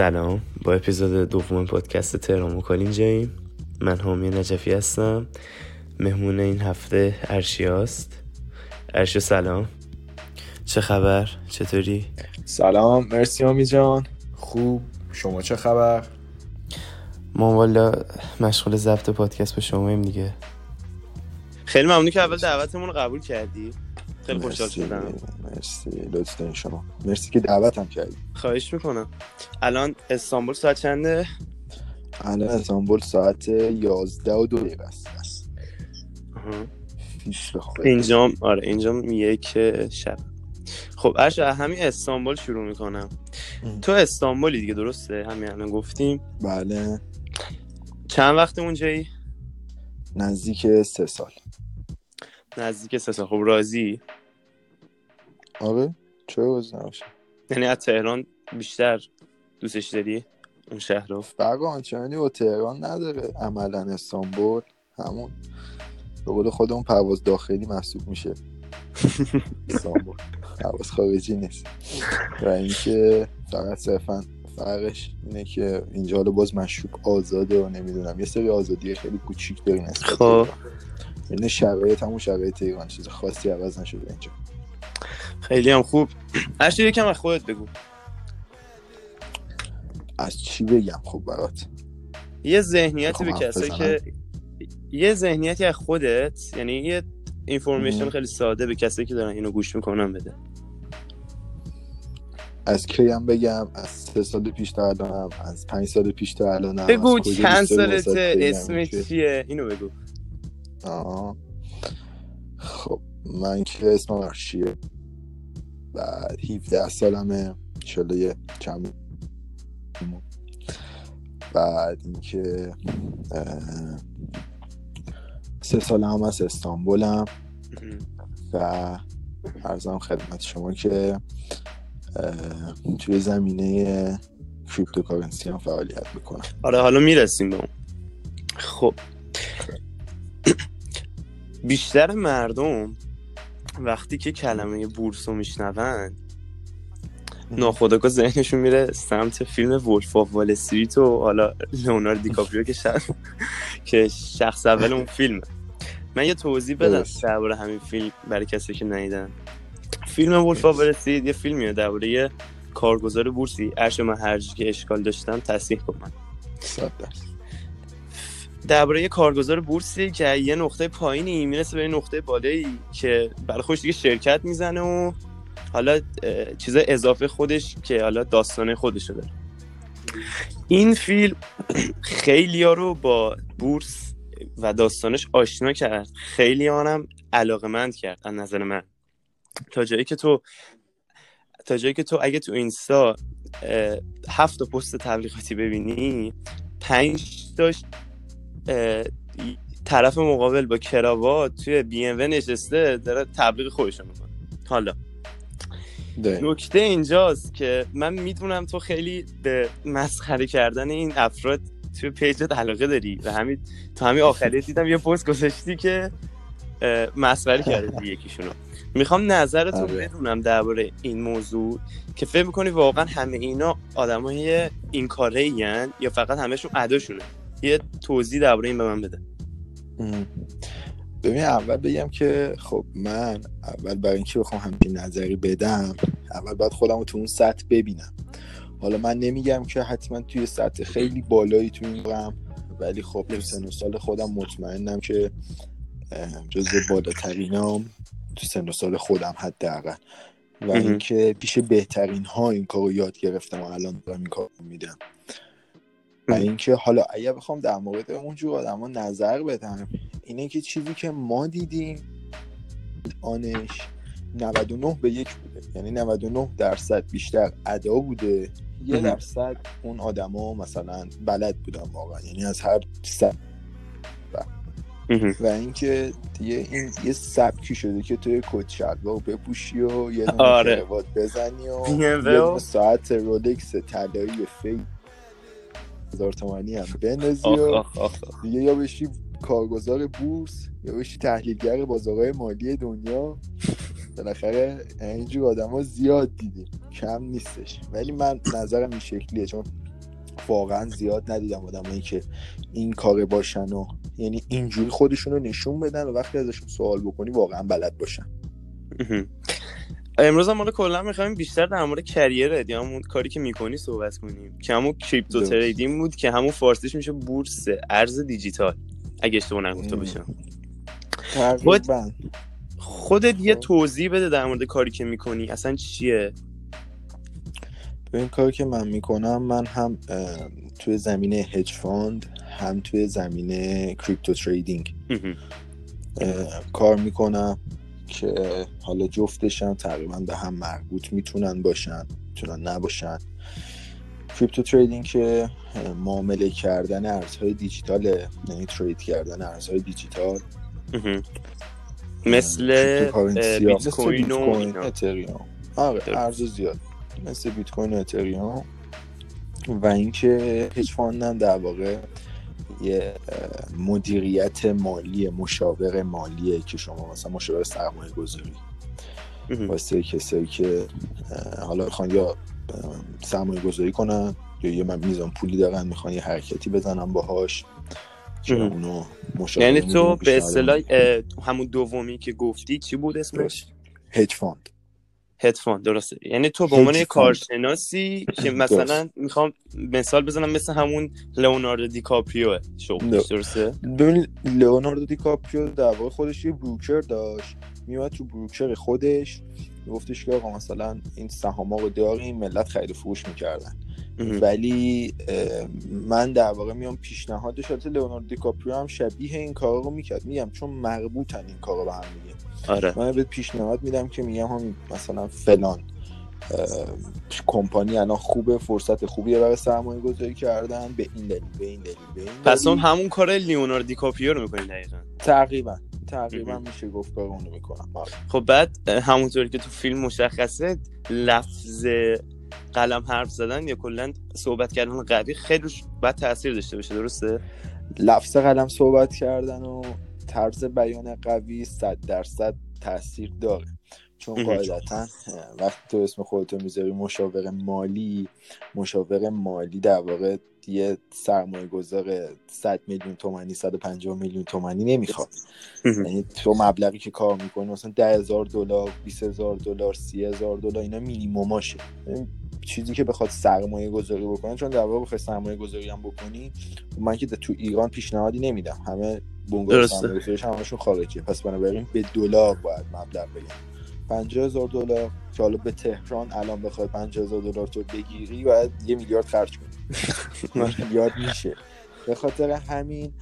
سلام. با اپیزود دوم پادکست تهران مکال اینجاییم من حامی نجفی هستم. مهمون این هفته ارشیاست ارشیا سلام. چه خبر؟ چطوری؟ سلام. مرسی حامی جان. خوب. شما چه خبر؟ ما والا مشغول ضبط پادکست به شما ایم دیگه. خیلی ممنونی که اول دعوتمون رو قبول کردی. خیلی خوشحال شدم. مرسی. لطف شما. مرسی که دعوتم کردی. خواهش می‌کنم. الان استانبول ساعت چنده؟ الان استانبول ساعت 11 و دو دقیقه است. اینجام آره اینجام یک شب. خب اش همین استانبول شروع می‌کنم. ام. تو استانبولی دیگه درسته؟ همین الان گفتیم. بله. چند وقت اونجایی؟ نزدیک سه سال. نزدیک سه سال خب راضی؟ آره. چرا باز نباشه یعنی از تهران بیشتر دوستش داری؟ اون شهر رو فرق آنچنانی با تهران نداره. عملا استانبول. همون. به قول خودمون پرواز داخلی محسوب میشه. استانبول. پرواز خارجی نیست. و اینکه فقط صرفا فرقش اینه که اینجا حالا باز مشروب آزاده و نمی‌دونم. یه سری آزادی خیلی کوچیک داری نسبت خب. یعنی شرایط همون شرایط ایران چیز خاصی عوض نشده اینجا. خیلی هم خوب. اشتی یکم از خودت بگو. از چی بگم خب برات؟ یه ذهنیتی به کسایی. که یه ذهنیتی از خودت یعنی یه اینفورمیشن. خیلی ساده به کسایی که دارن اینو گوش می‌کنن بده. از کیم بگم؟ از سه سال پیش تا الانم از پنج سال پیش تا الانم بگو چند سالته اسمت چیه؟ اینو بگو. آه. خب من که اسمم ارشیه بعد 17 سالمه انشالله یه چند بعد اینکه سه سال هم از استانبولم. و ارزم خدمت شما که توی زمینه cryptocurrency هم فعالیت می‌کنم. آره حالا می‌رسیم به اون. خب بیشتر مردم وقتی که کلمه بورس رو میشنون ناخداگاه ذهنشون میره سمت فیلم Wolf of Wall Street و حالا لئوناردو دیکاپریو که شخص که شخص اول اون فیلمه. من یه توضیح بدم. درباره همین فیلم برای کسی که ندیدن. فیلم Wolf of Wall Street یه فیلمیه. درباره یه کارگزار بورسی. ارش من هر جا که اشکال داشتم تصحیح کنم. درباره کارگزار بورسی که یه نقطه پایینی. می‌رسه به نقطه بالایی که برای خودش دیگه شرکت می‌زنه و حالا چیز اضافه خودش که حالا داستانه خودشو داره. این فیلم خیلی رو با بورس و داستانش آشنا کرد. خیلی هم علاقمند کرد از نظر من. تا جایی که تو تا جایی که تو اگه تو اینستا هفت پست تبلیغاتی ببینی پنج اه، طرف مقابل با کراوات توی بی ام نشسته داره تبلیغ خودشو می‌کنه حالا. نکته اینجاست که من می‌دونم تو خیلی به مسخره کردن این افراد توی پیجت علاقه داری و همین تو همین آخری دیدم یه پست گذاشتی که مسخره کردی یکیشونو می‌خوام نظرتون آره. بدونم درباره این موضوع که فکر می‌کنی واقعا همه اینا آدمای این کاره یا فقط همهشون اداشونه یه توضیح درباره این به من بده. ببین اول بگم که خب من اول برای اینکه بخوام همچین نظری بدم اول باید خودم رو تو اون سطح ببینم. حالا من نمیگم که حتما توی سطح خیلی بالایی تو این برم ولی خب تو سن و سال خودم مطمئنم که جزو بالاترینام تو سن و سال خودم حداقل. و. اینکه پیش بهترین ها این کار رو یاد گرفتم و الان دارم این کار رو میدم. و مهم. اینکه حالا اگر بخوام در مورد اونجور آدما نظر بدم اینه که چیزی که ما دیدیم آنش 99 به یک بوده یعنی 99 درصد بیشتر ادا بوده یه. درصد اون آدما مثلا بلد بودن واقعا یعنی از هر مهم. و اینکه دیگه این یه سبکی شده که توی کت شلوار بپوشی و یه دونه آره. بزنی و یه ساعت رولکس طلایی فیک هزار تومانی هم بندازی آخ و. دیگه یا بشی کارگزار بورس یا بشی تحلیلگر بازارهای مالی دنیا. بالاخره اینجور آدم ها زیاد دیدیم. کم نیستش. ولی من نظرم این شکلیه چون واقعا زیاد ندیدم آدمایی که این کار باشن و یعنی اینجوری خودشون رو نشون بدن و وقتی ازشون سوال بکنی واقعا بلد باشن. امروز هم حالا کلا می‌خوایم بیشتر در مورد کریرت یا همون کاری که می‌کنی صحبت کنیم که همون کریپتو تریدینگ بود که همون فارسیش میشه بورس ارز دیجیتال. اگه اشتباه نگفته باشم. تقریبا. خودت یه توضیح بده در مورد کاری که می‌کنی. اصلا چیه؟ این کاری که من می‌کنم من هم توی زمینه hedge fund هم توی زمینه crypto trading کار می‌کنم. که حالا جفتشم تقریبا به هم مربوط می‌تونن باشن می‌تونن نباشن. crypto trading که معامله کردن ارزهای دیجیتال یعنی trade کردن ارزهای دیجیتال. مثل بیت کوین و اتریوم. آره ارز زیاد. مثل بیت کوین و اتریوم. و اینکه hedge fund م در واقع یه مدیریت مالی مشاور مالیه که شما مثلا مشاور سرمایه گذاری واسه کسایی که حالا بخوان یا سرمایه گذاری کنن یا یه میزان پولی دارن می‌خوان یه حرکتی بزنن باهاش اونو یعنی تو به اصطلاح همون دومی که گفتی چی بود اسمش؟ hedge fund. hedge fund درسته. یعنی تو به عنوان یه کارشناسی که مثلا می‌خوام مثال بزنم مثل همون لئوناردو دیکاپریو شغلش درسته؟ ببین لئوناردو دیکاپریو در واقع خودش یه broker داشت. میومد تو بروکر خودش. گفتش که آقا مثلا این سهام رو داریم ملت خرید فروش می‌کردن. ولی من در واقع میام پیشنهادش البته لئوناردو دیکاپریو هم شبیه این کارا رو می‌کرد. میگم چون مربوطن این کارا به هم دیگه. آره. من بهت پیشنهاد میدم که میگم هم مثلا فلان کمپانی الان خوبه فرصت خوبیه برای سرمایه گذاری کردن. به این دلیل به این دلیل به این پس اون همون کار لیوناردو دیکاپریو رو می‌کنی دقیقا؟ تقریبا. تقریبا میشه گفت کار اونو می‌کنم. آره. خب بعد همونطوری که تو فیلم مشخصه لفظ قلم حرف زدن یا کلا صحبت کردن قوی خیلی باید تاثیر داشته باشه درسته؟ لفظ قلم صحبت کردن و طرز بیان قوی صد درصد تاثیر داره. چون قاعدتا وقتی تو اسم خودتو می‌ذاری مشاور مالی مشاور مالی در واقع یه سرمایه گذار 100 میلیون تومنی 150 میلیون تومنی نمی‌خواد. یعنی تو مبلغی که کار می‌کنی مثلا 10 هزار دلار 20 هزار دلار 30 هزار دلار اینا مینیموماشه. چیزی که بخواد سرمایه گذاری بکنه چون در واقع بخوای سرمایه گذاری هم بکنی من که تو ایران پیشنهادی نمیدم. همه بونگا سرمایه همشون خارجیه. پس بنابراین به دلار باید مبلغ بگم. 50 هزار دلار که حالا به تهران الان بخوای 50 هزار دلار تو بگیری باید یه میلیارد خرج کنی. میلیارد میشه. به خاطر همین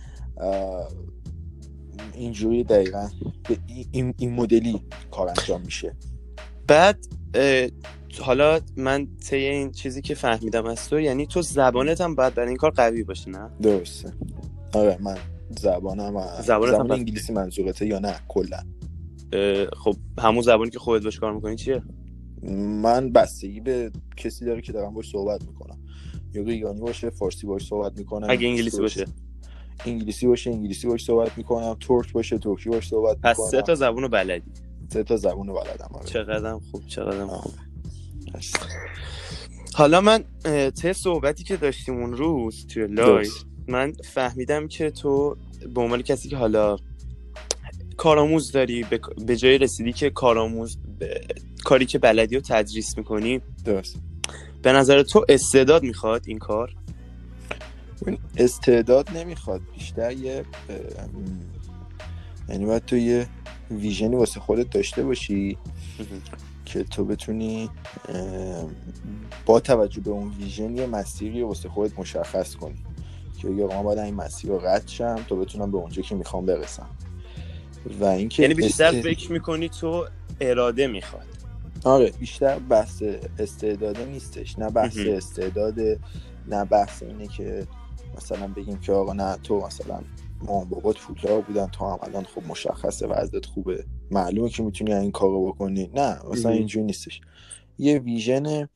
اینجوری دقیقا این, این مدلی کار انجام میشه. بعد حالا من طی این چیزی که فهمیدم از تو یعنی تو زبانت هم باید برای این کار قوی باشه نه؟ درسته. آره من زبانم زبانت زبان انگلیسی منظورته یا نه؟ کلا. خب همون زبانی که خودت باش کار می‌کنی چیه؟ من بستگی به کسی داره که دارم باش صحبت می‌کنم. یا ایرانی باشه فارسی باش صحبت می‌کنم اگه انگلیسی باشه. انگلیسی باشه انگلیسی باش صحبت می‌کنم ترک باشه ترکی باش صحبت می‌کنم پس سه تا زبون بلدی. سه تا زبون بلدم آره. چقدر خوب چقدر خوب. حالا من ته صحبتی که داشتیم اون روز توی لایو من فهمیدم که تو به عنوان کسی که حالا کارآموز داری به جای رسیدی که کارآموز کاری که بلدی رو تدریس می‌کنی درست. به نظر تو استعداد می‌خواد این کار؟ استعداد نمی‌خواد بیشتر یه یعنی باید تو یه ویژنی واسه خودت داشته باشی که تو بتونی با توجه به اون ویژن یه مسیری واسه خودت مشخص کنی که یا من باید این مسیر رو رد شم تا بتونم به اونجا که می‌خوام برسم. و اینکه یعنی بیشتر است... فکر می‌کنی تو اراده می‌خواد. آره بیشتر بحث استعداده نیستش. نه بحث استعداده نه بحث اینه که مثلا بگیم که آقا نه تو مثلا مام بابات پولدار بودن تو هم الان خب مشخصه وضعت خوبه. معلومه که می‌تونی این کارو بکنی. نه مثلا اینجوری نیستش. یه ویژنه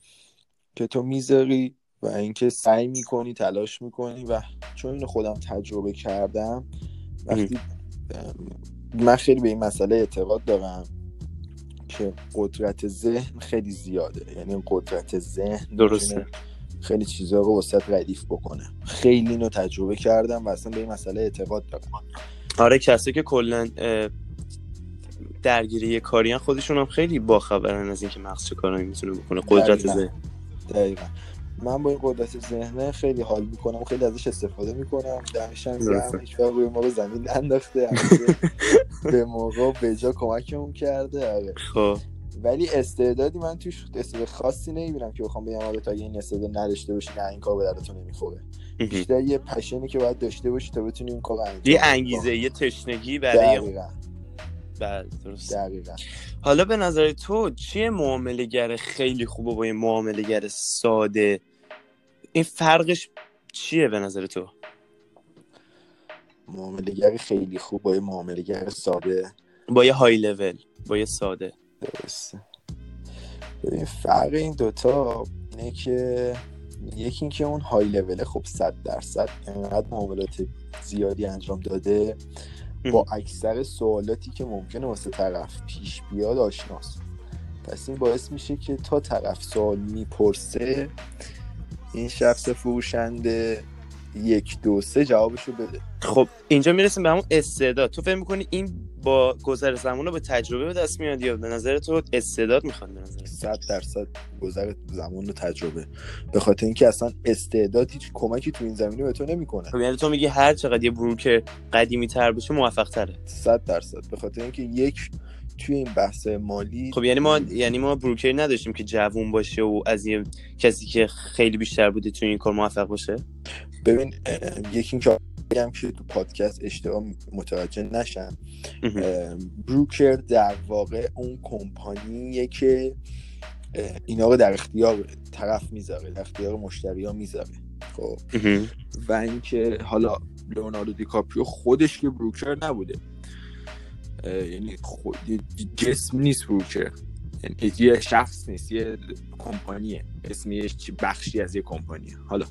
که تو می‌ذاری و اینکه سعی می‌کنی تلاش می‌کنی و چون اینو خودم تجربه کردم وقتی من خیلی به این مسئله اعتقاد دارم که قدرت ذهن خیلی زیاده. یعنی قدرت ذهن درسته. خیلی چیزها رو وسط ردیف بکنه. خیلی اینو تجربه کردم و اصلا به این مسئله اعتقاد دارم. آره کسی که کلا درگیری کاریان خودشون هم خیلی باخبرن از اینکه مغز چه کارایی می‌تونه بکنه. قدرت. ذهن. دقیقا. من با این قدرت ذهنه خیلی حال می‌کنم خیلی ازش استفاده می‌کنم. دمشم. گرم هیچ روی ما رو زمین انداخته البته به موقع به جا کمکمون کرده. آره. خب. ولی استعدادی من توش استعداد خاصی نمی‌بینم که بخوام بگم آره تا اگه این استعداد نداشته باشی نه این کار به درتون نمی‌خوره. بیشتر یه پشنی که باید داشته باشی تا بتونی اون کار انجام یه. انگیزه یه تشنگی برای دقیقا. بله درست. دقیقا. حالا به نظر تو چیه معامله خیلی خوبه با یه معامله ساده؟ این فرقش چیه به نظر تو؟ معاملهگر خیلی خوب با یه معاملهگر ساده. با یه های لول با یه ساده. درسته ببین فرق این دوتا اینه که یکی اینکه اون های لوله خب صد درصد انقدر معاملات زیادی انجام داده با اکثر سوالاتی که ممکنه واسه طرف پیش بیاد آشناست پس این باعث میشه که تا طرف سوال می‌پرسه این شخص فروشنده یک دو سه جوابشو بده. خب اینجا می‌رسیم به همون استعداد. تو فکر می‌کنی این با گذر زمان رو به تجربه به دست میاد یا به نظر تو استعداد می‌خواد به نظر صد درصد گذر زمان و تجربه. به خاطر اینکه اصلا استعداد هیچ کمکی تو این زمینه به تو نمی‌کنه. خب یعنی تو میگی هر چقدر یه بروکر قدیمی تر بشه موفق تره صد درصد. به خاطر اینکه یک توی این بحث مالی خب یعنی ما یعنی ما بروکری نداشتیم که جوون باشه و از یه کسی که خیلی بیشتر بوده تو این کار موفق باشه؟ ببین یکی اینکه بگم که تو پادکست اشتباه متوجه اه، بروکر در واقع اون کمپانیه که اینا رو در اختیار طرف می‌ذاره در اختیار مشتری ها می‌ذاره. خب. و اینکه حالا لئوناردو دیکاپریو خودش که بروکر نبوده. یعنی خود جسم نیست بروکر یعنی یه شخص نیست یه کمپانیه. اسمش چی- بخشی از یه کمپانیه. حالا.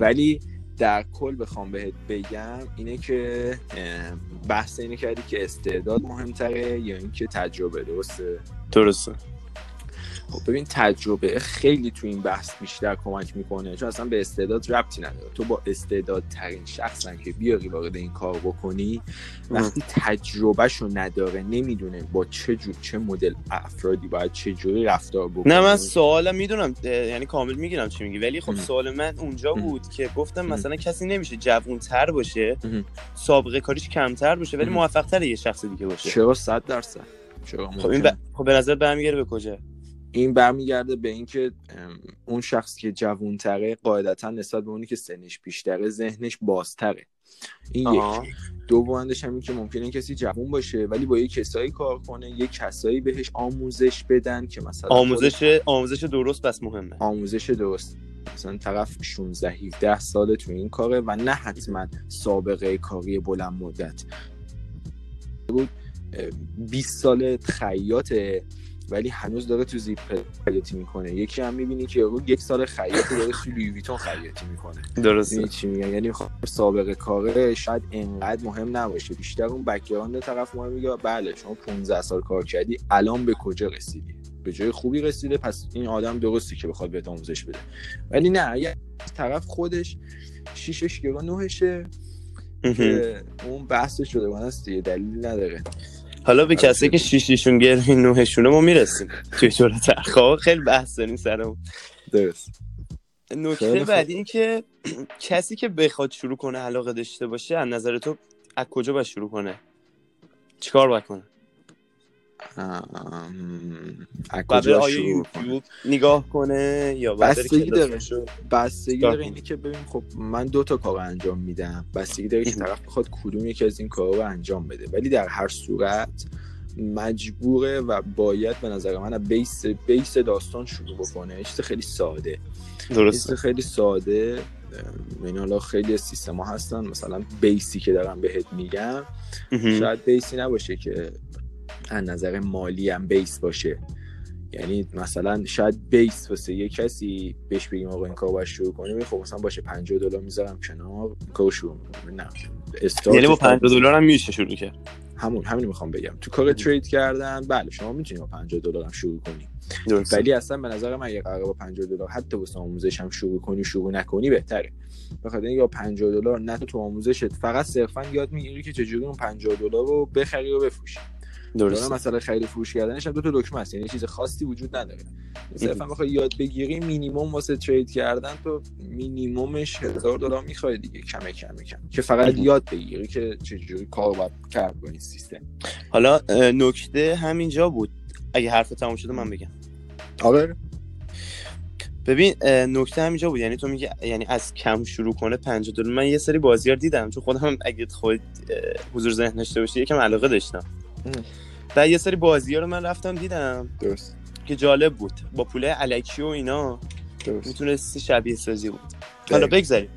ولی در کل بخوام بهت بگم اینه که بحث اینه کردی که استعداد مهمتره یا اینکه تجربه درسته؟ درسته. خب ببین تجربه خیلی تو این بحث بیشتر کمک می‌کنه چون اصلا به استعداد ربطی نداره تو با استعداد ترین شخصن که بیاری وارد این کار بکنی وقتی تجربهشو نداره نمی‌دونه با چه جور چه مدل افرادی باید چه جوری رفتار بکنه نه من سوالم می‌دونم یعنی کامل می‌گیرم چی میگی ولی خب. سوال من اونجا. بود که گفتم. مثلا کسی نمیشه جوون تر باشه. سابقه کاریش کمتر باشه ولی مهم. موفق تر یه شخص دیگه باشه چرا صد درصد چرا خب این ب... خب به نظر برمیگرده به کجا این برمیگرده به اینکه اون شخص که جوونتره قاعدتا نسبت به اونی که سنش بیشتره ذهنش بازتره. این آها. یک دومندش هم این که ممکنه کسی جوون باشه ولی با یه کسایی کار کنه یه کسایی بهش آموزش بدن که مثلا آموزش آموزش درست پس مهمه. آموزش درست. مثلا طرف 16 17 ساله تو این کاره و نه حتما سابقه کاری بلند مدت. بود اه، 20 سال خیاطه. ولی هنوز داره تو زیپ خیاطی می‌کنه. یکی هم می‌بینی که رو یک سال خیاطی داره تو لویویتون خیاطی می‌کنه. درسته. می‌دونی چی میگم یعنی خب سابقه کاره شاید انقدر مهم نباشه. بیشتر اون بک‌گراند طرف مهم میگه بله شما 15 سال کار کردی الان به کجا رسیدی؟ به جای خوبی رسیده پس این آدم درستی که بخواد بهت آموزش بده. ولی نه اگه طرف خودش شیشش گرا نهشه اون بحثش شده است دیگه دلیل نداره. حالا به. کسی که شیشیشون گرمی نوهشونه ما می‌رسیم. توی جورت خب خیلی بحث داریم سرمون. درست. نکته. بعدی این که کسی که بخواد شروع کنه علاقه داشته باشه از نظر تو از کجا باید شروع کنه؟ چیکار باید کنه؟ از کجا شروع کنه؟ یوتیوب نگاه کنه یا بستگی داره. بستگی داره؟ اینی که ببین خب من دو تا کار انجام میدم بستگی داره که. طرف بخواد کدوم یکی از این کارا رو انجام بده ولی در هر صورت مجبوره و باید به نظر من بیس بیس داستان شروع بکنه چیز خیلی ساده درسته خیلی ساده یعنی حالا خیلی سیستما هستن مثلا بیسی که دارم بهت میگم. شاید بیسی نباشه که از نظر مالی هم بیس باشه. یعنی مثلا شاید بیس واسه یه کسی بهش بگیم آقا این کار باید شروع کنیم. خب مثلا باشه 50 دلار می‌ذارم کنار کارو شروع می‌کنم. نه. استارتش یعنی با باید 50 دلار هم میشه شروع کرد. همون همین می‌خوام بگم. تو کار ترید کردن بله شما می‌تونید با 50 دلار هم شروع کنی. ولی اصلا به نظر من اگه قرار با 50 دلار حتی واسه آموزش هم شروع کنی شروع نکنی بهتره. بخاطر اینکه با 50 دلار نه تو آموزشت فقط صرفا یاد می‌گیری که چجوری اون 50 دلار رو بخری و بفروشی. حالا مسئله خرید فروش کردنش هم دو تا دکمه است یعنی چیز خاصی وجود نداره. صرفا بخوای یاد بگیری مینیمم واسه ترید کردن تو مینیممش هزار دلار می‌خوای دیگه کم کم کم که فقط مهم. یاد بگیری که چجوری کار باید کرد با این سیستم. حالا نکته همینجا بود. اگه حرف تموم شده من بگم. آره. ببین نکته همینجا بود. یعنی تو میگه یعنی از کم شروع کنه 50 دلار. من یه سری بازی دیدم چون خودم اگه خود حضور ذهن داشته باشی یکم علاقه داشتم. ام. و یه سری بازی رو من رفتم دیدم درست. که جالب بود. با پوله الکی و اینا درست. می‌تونستی شبیه سازی بود. حالا بگذاریم.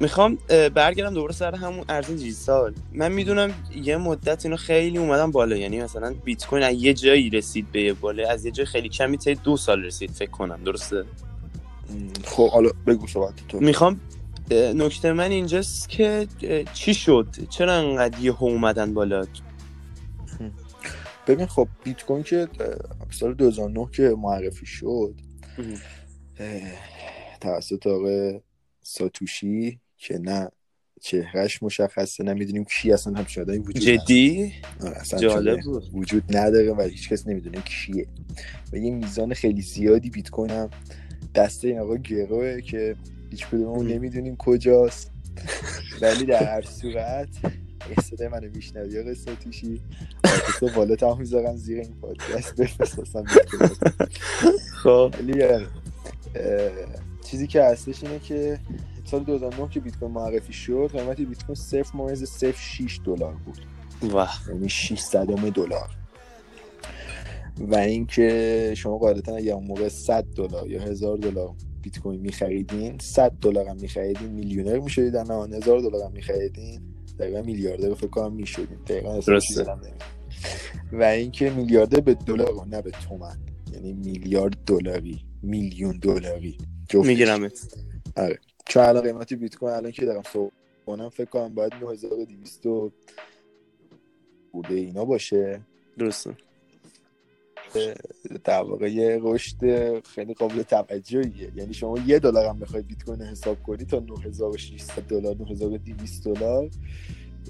می‌خوام برگردم دوباره سر همون ارز دیجیتال. من می‌دونم یه مدت اینو خیلی اومدن بالا. یعنی مثلا بیت کوین از یه جایی رسید به یه بالا از یه جای خیلی کمی تا دو سال رسید فکر کنم. درسته؟ خب حالا بگو صحبت تو. می‌خوام نکته من اینجاست که چی شد؟ چرا انقدر یه اومدن بالا؟ ببین خب بیت کوین که سال 2009 که معرفی شد توسط آقای ساتوشی که نه چهرش مشخصه نمی‌دونیم کی اصلا هم شده این وجود جدی. آره، اصلا جالب بود. وجود نداره و هیچ کس نمی‌دونه کیه. و یه میزان خیلی زیادی بیت کوین هم دسته این آقا گروه که هیچ کدوممون م. نمی‌دونیم کجاست. ولی در هر صورت صدای منو میشنوی آقای ساتوشی آتیسا بالا هم می‌ذارم زیر این پادکست بفرست اصلا بیت کوین. خب چیزی که هستش اینه که سال 2009 که بیت کوین معرفی شد قیمت بیت کوین صفر ممیز صفر 6 دلار بود. واه یعنی 600 دلار. و اینکه شما قاعدتا اگه اون موقع 100 دلار یا 1000 دلار بیت کوین می‌خریدین 100 دلار هم می‌خریدین میلیونر می‌شدید نه 1000 دلار هم می‌خریدین. دقیقا میلیاردر فکر کنم می‌شدین دقیقا درسته. و اینکه میلیاردر به دلار و نه به تومن. یعنی میلیارد دلاری. میلیون دلاری. میگیرمت. چون الان قیمت بیت کوین الان که دارم صحبت کنم فکر کنم باید 9200 و بوده اینا باشه. درسته. در واقع یه رشد خیلی قابل توجهیه. یعنی شما یه دلار هم بخواید بیت کوین حساب کنی تا 9600 دلار 9200 دلار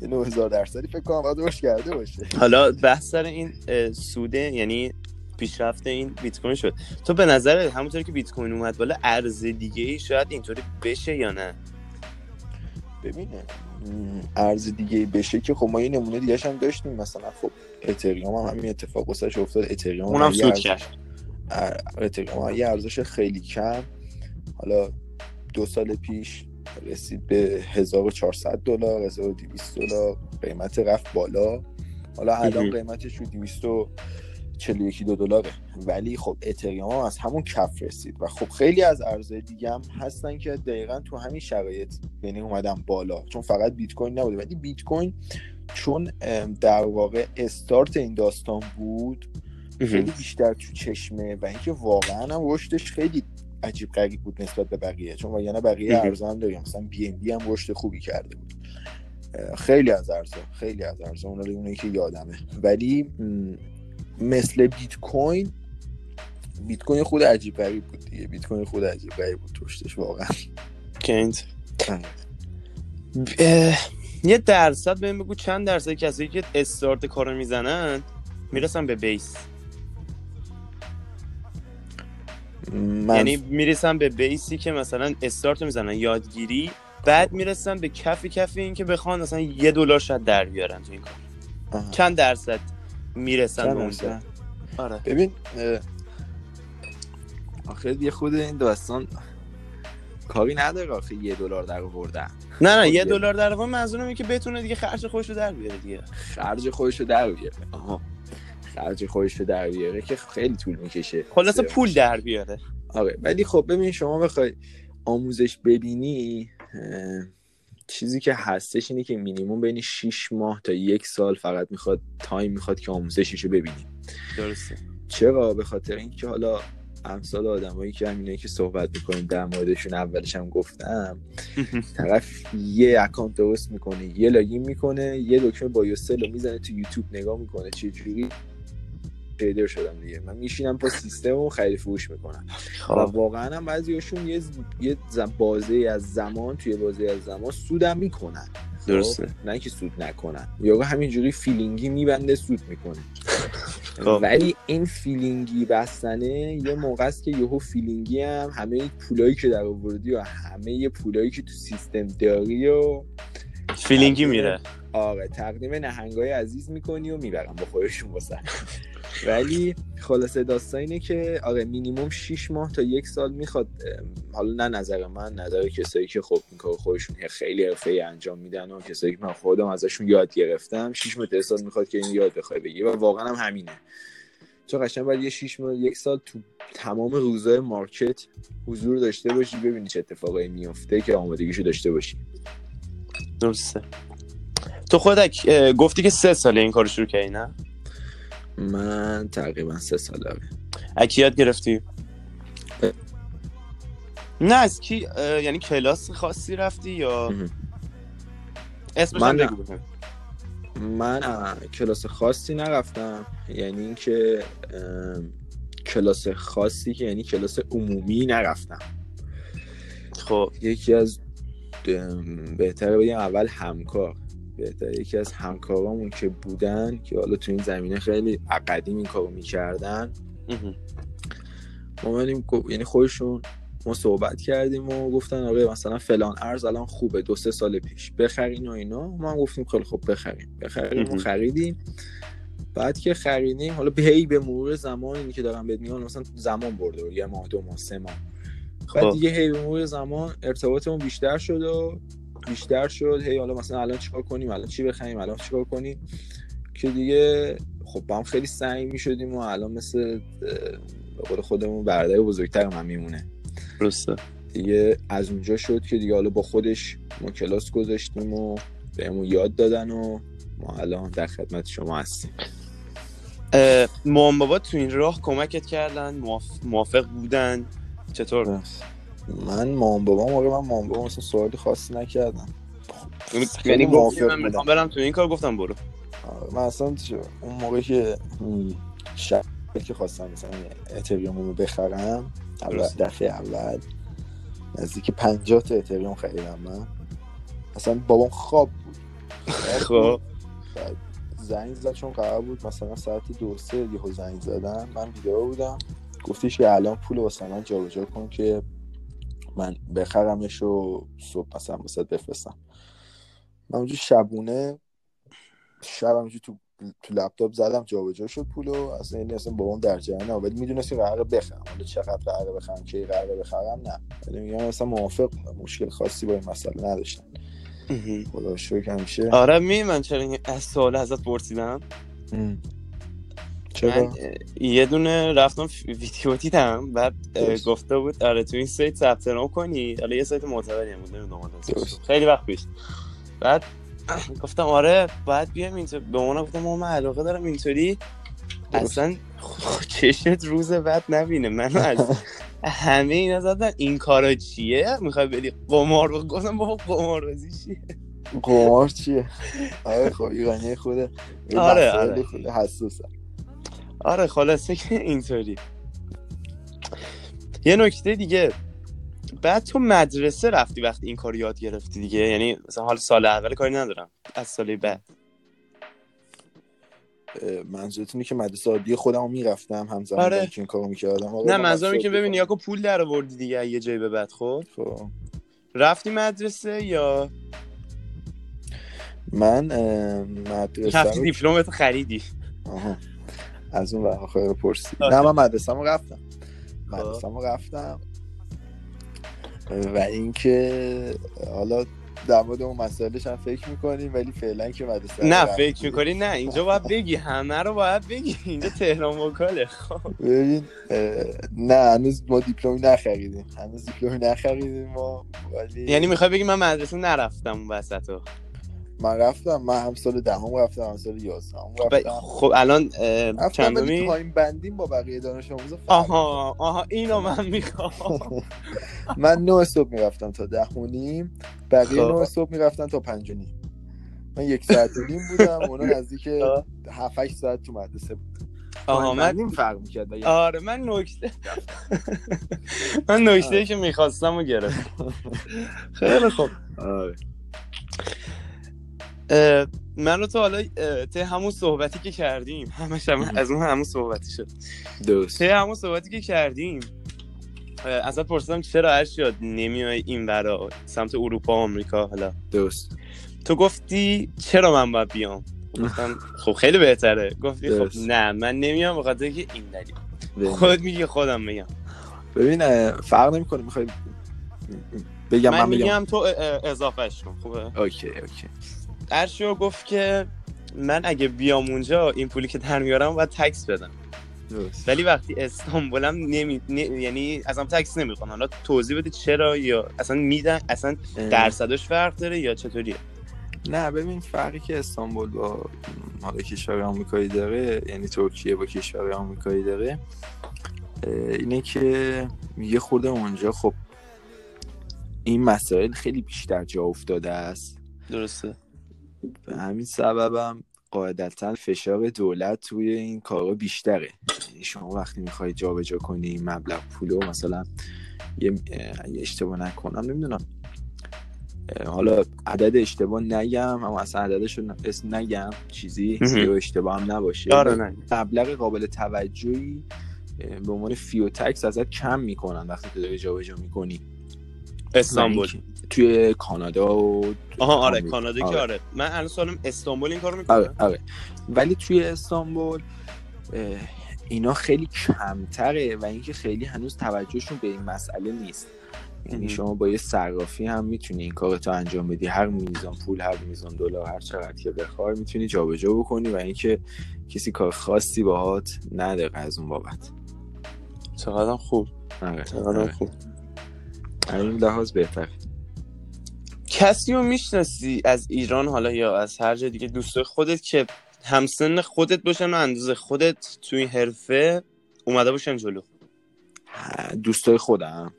یه 9000 درصدی فکر کنم رشد کرده باشه. حالا بحث سر این سوده یعنی پیشرفت این بیت کوین شد. تو به نظر همونطوری که بیت کوین اومد بالا ارز دیگه ای شاید اینطوری بشه یا نه؟ ببینه. ارز دیگه بشه که خب ما یه نمونه دیگه هم داشتیم. مثلا خب اتریوم هم همین اتفاق واسش افتاد. اتریوم اونم سود ارز- کرد. اتریوم یه ارزش خیلی کم. حالا دو سال پیش رسید به 1400 دلار 1200 دلار. قیمت رفت بالا. حالا الان. قیمتش رو 241 دو دلاره. ولی خب اتریوم هم از همون کف رسید و خب خیلی از ارزهای دیگه هم هستن که دقیقا تو همین شرایط یعنی اومدن بالا. چون فقط بیت کوین نبوده. ولی بیت کوین چون در واقع استارت این داستان بود خیلی بیشتر تو چشمه و اینکه واقعا هم رشدش خیلی عجیب غریب بود نسبت به بقیه. چون وگرنه بقیه مهم. ارزا هم داریم. مثلا بی ام بی هم رشد خوبی کرده بود. خیلی از ارزا خیلی از ارزا اونایی که یادمه. ولی مثل بیت کوین بیت کوین خود عجیب غریب بود دیگه. بیت کوین خود عجیب غریب بود رشدش واقعا. کینت اه، یه درصد بهم بگو چند درصد کسایی که استارت کارو می‌زنن می‌رسن به بیس؟ من یعنی می‌رسن به بیسی که مثلا استارت می‌زنن یادگیری بعد می‌رسن به کفی کفی این که بخوان مثلا یه دلار شاید در بیارن تو این کار. چند درصد؟ می‌رسن به اونجا؟ آره. ببین آخه یه خود این داستان کاری نداره آخه یه دلار در آوردن. نه نه خب یه دلار در واقع منظورم اینه که بتونه دیگه خرج خودش رو در بیاره دیگه. خرج خودش رو در بیاره. آها. خرج خودش رو در بیاره که خیلی طول می‌کشه. خلاصه پول در بیاره. آره ولی خب ببین شما بخوای آموزش ببینی اه، چیزی که هستش اینه که مینیموم بین 6 ماه تا یک سال فقط می‌خواد time می‌خواد که آموزشش رو ببینی درسته. چرا؟ به خاطر اینکه حالا امثال آدمایی که همینه که صحبت می‌کنیم در موردشون اولش هم گفتم طرف یه account درست می‌کنه یه login می‌کنه یه دکمه buy و sell رو می‌زنه تو یوتیوب نگاه می‌کنه چه جوری. trader شدم دیگه. من میشینم با سیستم و خرید فروش می‌کنم. و واقعا هم بعضیاشون یه یه بازه از زمان توی بازه از زمان سودم می‌کنن. درسته. نه که سود نکنن. یا همینجوری feeling ی میبنده سود می‌کنه. خب. ولی این feeling ی بستنه یه موقع است که یهو feeling ی هم همه پولایی که در آوردی و همه پولایی که تو سیستم داری و feeling ی میره. آره تقدیم نهنگای عزیز می‌کنی و می‌برم با خودشون واسه ولی خلاصه داستان اینه که آره مینیموم 6 ماه تا یک سال می‌خواد حالا نه نظر من نظر کسایی که خب این کار خودشون خیلی حرفه انجام میدن و کسایی که من خودم ازشون یاد گرفتم 6 ماه تا سال می‌خواد که این یاد بخوای بگی. و واقعا هم همینه. چون قشنگ باید یه 6 ماه یک سال تو تمام روزهای market حضور داشته باشی ببینی چه اتفاقایی میفته که آمادگیشو داشته باشی. درسته. تو خودت گفتی که سه ساله این کارو شروع کردی نه؟ من تقریبا سه ساله یاد گرفتی؟ نه از کی یعنی کلاس خاصی رفتی یا؟ اسمش من بگو من کلاس خاصی نرفتم. یعنی اینکه کلاس خاصی که یعنی کلاس عمومی نرفتم. خب. یکی از بهتره بگم اول همکار. بهتر یکی از همکارامون که بودن که حالا تو این زمینه خیلی قدیم این کارو می‌کردن. ما یعنی خودشون ما صحبت کردیم و گفتن آره مثلا فلان ارز الان خوبه دو سه سال پیش. بخرین و اینا. ما هم گفتیم خیلی خوب بخریم. بخریم و خریدیم. بعد که خریدیم حالا به به مرور زمان اینی که دارم بهت میگم مثلا زمان برده یه ماه دو ماه سه ماه. بعد خب. دیگه هی به زمان ارتباطمون بیشتر شد و بیشتر شد. هی حالا مثلا الان چیکار کنیم؟ الان چی بخریم؟ الان چیکار کنیم؟ که دیگه خب با هم خیلی سعی می‌شدیم و الان مثل به قول خودمون برادر بزرگتر من میمونه. درسته. دیگه از اونجا شد که دیگه حالا با خودش ما کلاس گذاشتیم و بهمون یاد دادن و ما الان در خدمت شما هستیم. مام بابا تو این راه کمکت کردن موافق بودن. چطور؟ من مام بابا موقع من مام بابا مثلا سوالی خاصی نکردم. یعنی گفتی من می‌خوام برم تو این کار گفتم برو. من اصلا اون موقع که شب که خواستم مثلا اتریوم رو بخرم اول دفعه اول نزدیک 50 تا اتریوم خریدم من. اصلا بابام خواب بود. خب. زنگ زد چون قرار بود مثلا ساعت دو سه یهو زنگ زدن. من بیدار بودم. گفتیش که الان پول واسه من جابجا کن که من بخرمش و صبح مثلا واسه بفرستم. من اونجا شبونه شب تو تو لپتاپ زدم جابجا شد پولو اصلا این اصلا بابام در جریان ولی می‌دونستی قراره بخرم. حالا چقدر قراره بخرم کی قراره بخرم نه. ولی میگم اصلا موافق بودم. مشکل خاصی با این مسئله نداشتن خدا شکر همیشه آره می من چرا از سوال ازت پرسیدم؟ چرا؟ من یه دونه رفتم ویدیو دیدم بعد گفته بود آره تو این سایت ثبت نام کنی. حالا یه سایت معتبری هم بود نمی‌دونم خیلی وقت پیش. بعد گفتم آره باید بیام اینطور. به اون گفتم من علاقه دارم اینطوری. اصلا چشت روز بعد نبینه. من از همه اینا زدن این کارا چیه؟ می‌خوای بری قمار گفتم بابا قمار بازی چیه؟ قمار چیه؟ آره خب ایرانی خوده آره آره. حساسه. آره خلاصه که اینطوری. یه نکته دیگه بعد تو مدرسه رفتی وقتی این کار یاد گرفتی دیگه؟ یعنی مثلا حال سال اول کاری ندارم از سال بعد. منظورتونه که مدرسه عادی خودمو می‌رفتم همزمان آره. که این کارو می‌کردم؟ نه منظورم که ببینی یا پول در آوردی دیگه یه جای به بعد خب؟ خب. رفتی مدرسه یا؟ من مدرسه رفتی دیپلمت خریدی. آها. از اون وقت خیلی پرسی. نه من مدرسه رفتم. مدرسه رفتم. و اینکه حالا در مورد اون مسائلش هم فکر می‌کنیم ولی فعلا که مدرسه نه فکر می‌کنی؟ نه اینجا باید بگی. همه رو باید بگی. اینجا تهران وکاله. خب. ببین نه هنوز ما دیپلمی نخریدیم. هنوز دیپلمی نخریدیم ما ولی یعنی می‌خوای بگی من مدرسه نرفتم اون وسط من رفتم من هم سال دهم رفتم هم سال یازدهم رفتم. خب الان چندمی تایم بندیم با بقیه دانش آموزا آها آها اینو من می‌خوام. من نه صبح می‌رفتم تا ده و نیم بقیه خب. نه صبح می‌رفتن تا پنج و نیم. من یک ساعت و نیم بودم اونا نزدیک آه. هفت هشت ساعت تو مدرسه بود. آها من بندیم فرق می‌کرد آره من نکته من نکته که می‌خواستم رو گرفت خیلی خوب. آره. من و تو حالا ته همون صحبتی که کردیم همش هم از اون همون صحبتی شد. درست. ته همون صحبتی که کردیم ازت پرسیدم چرا ارشیا نمیای این ورا سمت اروپا و آمریکا حالا. درست. تو گفتی چرا من باید بیام؟ گفتم خب خیلی بهتره. گفتی خب درست. نه من نمیام به خاطر که این دلیل. خودت میگی خودم میگم ببین فرق نمی‌کنه می‌خوای بگم من من میگم تو اضافهش کن خوبه؟ okay okay. ارشیا گفت که من اگه بیام اونجا این پولی که در میارم باید تکس بدم. درست. ولی وقتی استانبولم نمی... نه- یعنی اصلا تکس نمی‌خوام حالا توضیح بده چرا یا اصلا میدن اصلا درصدش فرق داره یا چطوریه؟ نه ببین فرقی که استانبول با حالا کشور آمریکایی داره یعنی ترکیه با کشور آمریکایی داره اینه که یه خورده اونجا خب این مسائل خیلی بیشتر جا افتاده است. درسته. به همین سببم قاعدتا فشار دولت توی این کارا بیشتره. یعنی شما وقتی می‌خوای جابجا کنی این مبلغ پولو مثلا یه اشتباه نکنم نمی‌دونم. حالا عدد اشتباه نگم اما اصلا عددش رو اسم نگم. چیزی. یا اشتباه هم نباشه. آره نه. مبلغ قابل توجهی به عنوان فی و تکس ازت کم می‌کنن وقتی تو داری جابجا می‌کنی. استانبول توی کانادا و آها آره. کانادا که آره. آره. من الان سوالم استانبول این کارو می‌کنه؟ آره آره. ولی توی استانبول اینا خیلی کمتره و اینکه خیلی هنوز توجهشون به این مسئله نیست. یعنی. شما با یه صرافی هم می‌تونی این کارتو انجام بدی. هر میزان پول هر میزان دلار هر چقدر که بخوای می‌تونی جابجا بکنی و اینکه کسی کار خاصی باهات نداره از اون بابت. چقدر خوب. آره چقدر آره. خوب. این لحاظ بهتر کسی رو می‌شناسی از ایران حالا یا از هر جای دیگه دوستای خودت که همسن خودت باشن و اندازه خودت توی حرفه اومده باشن جلو؟ دوستای خودم.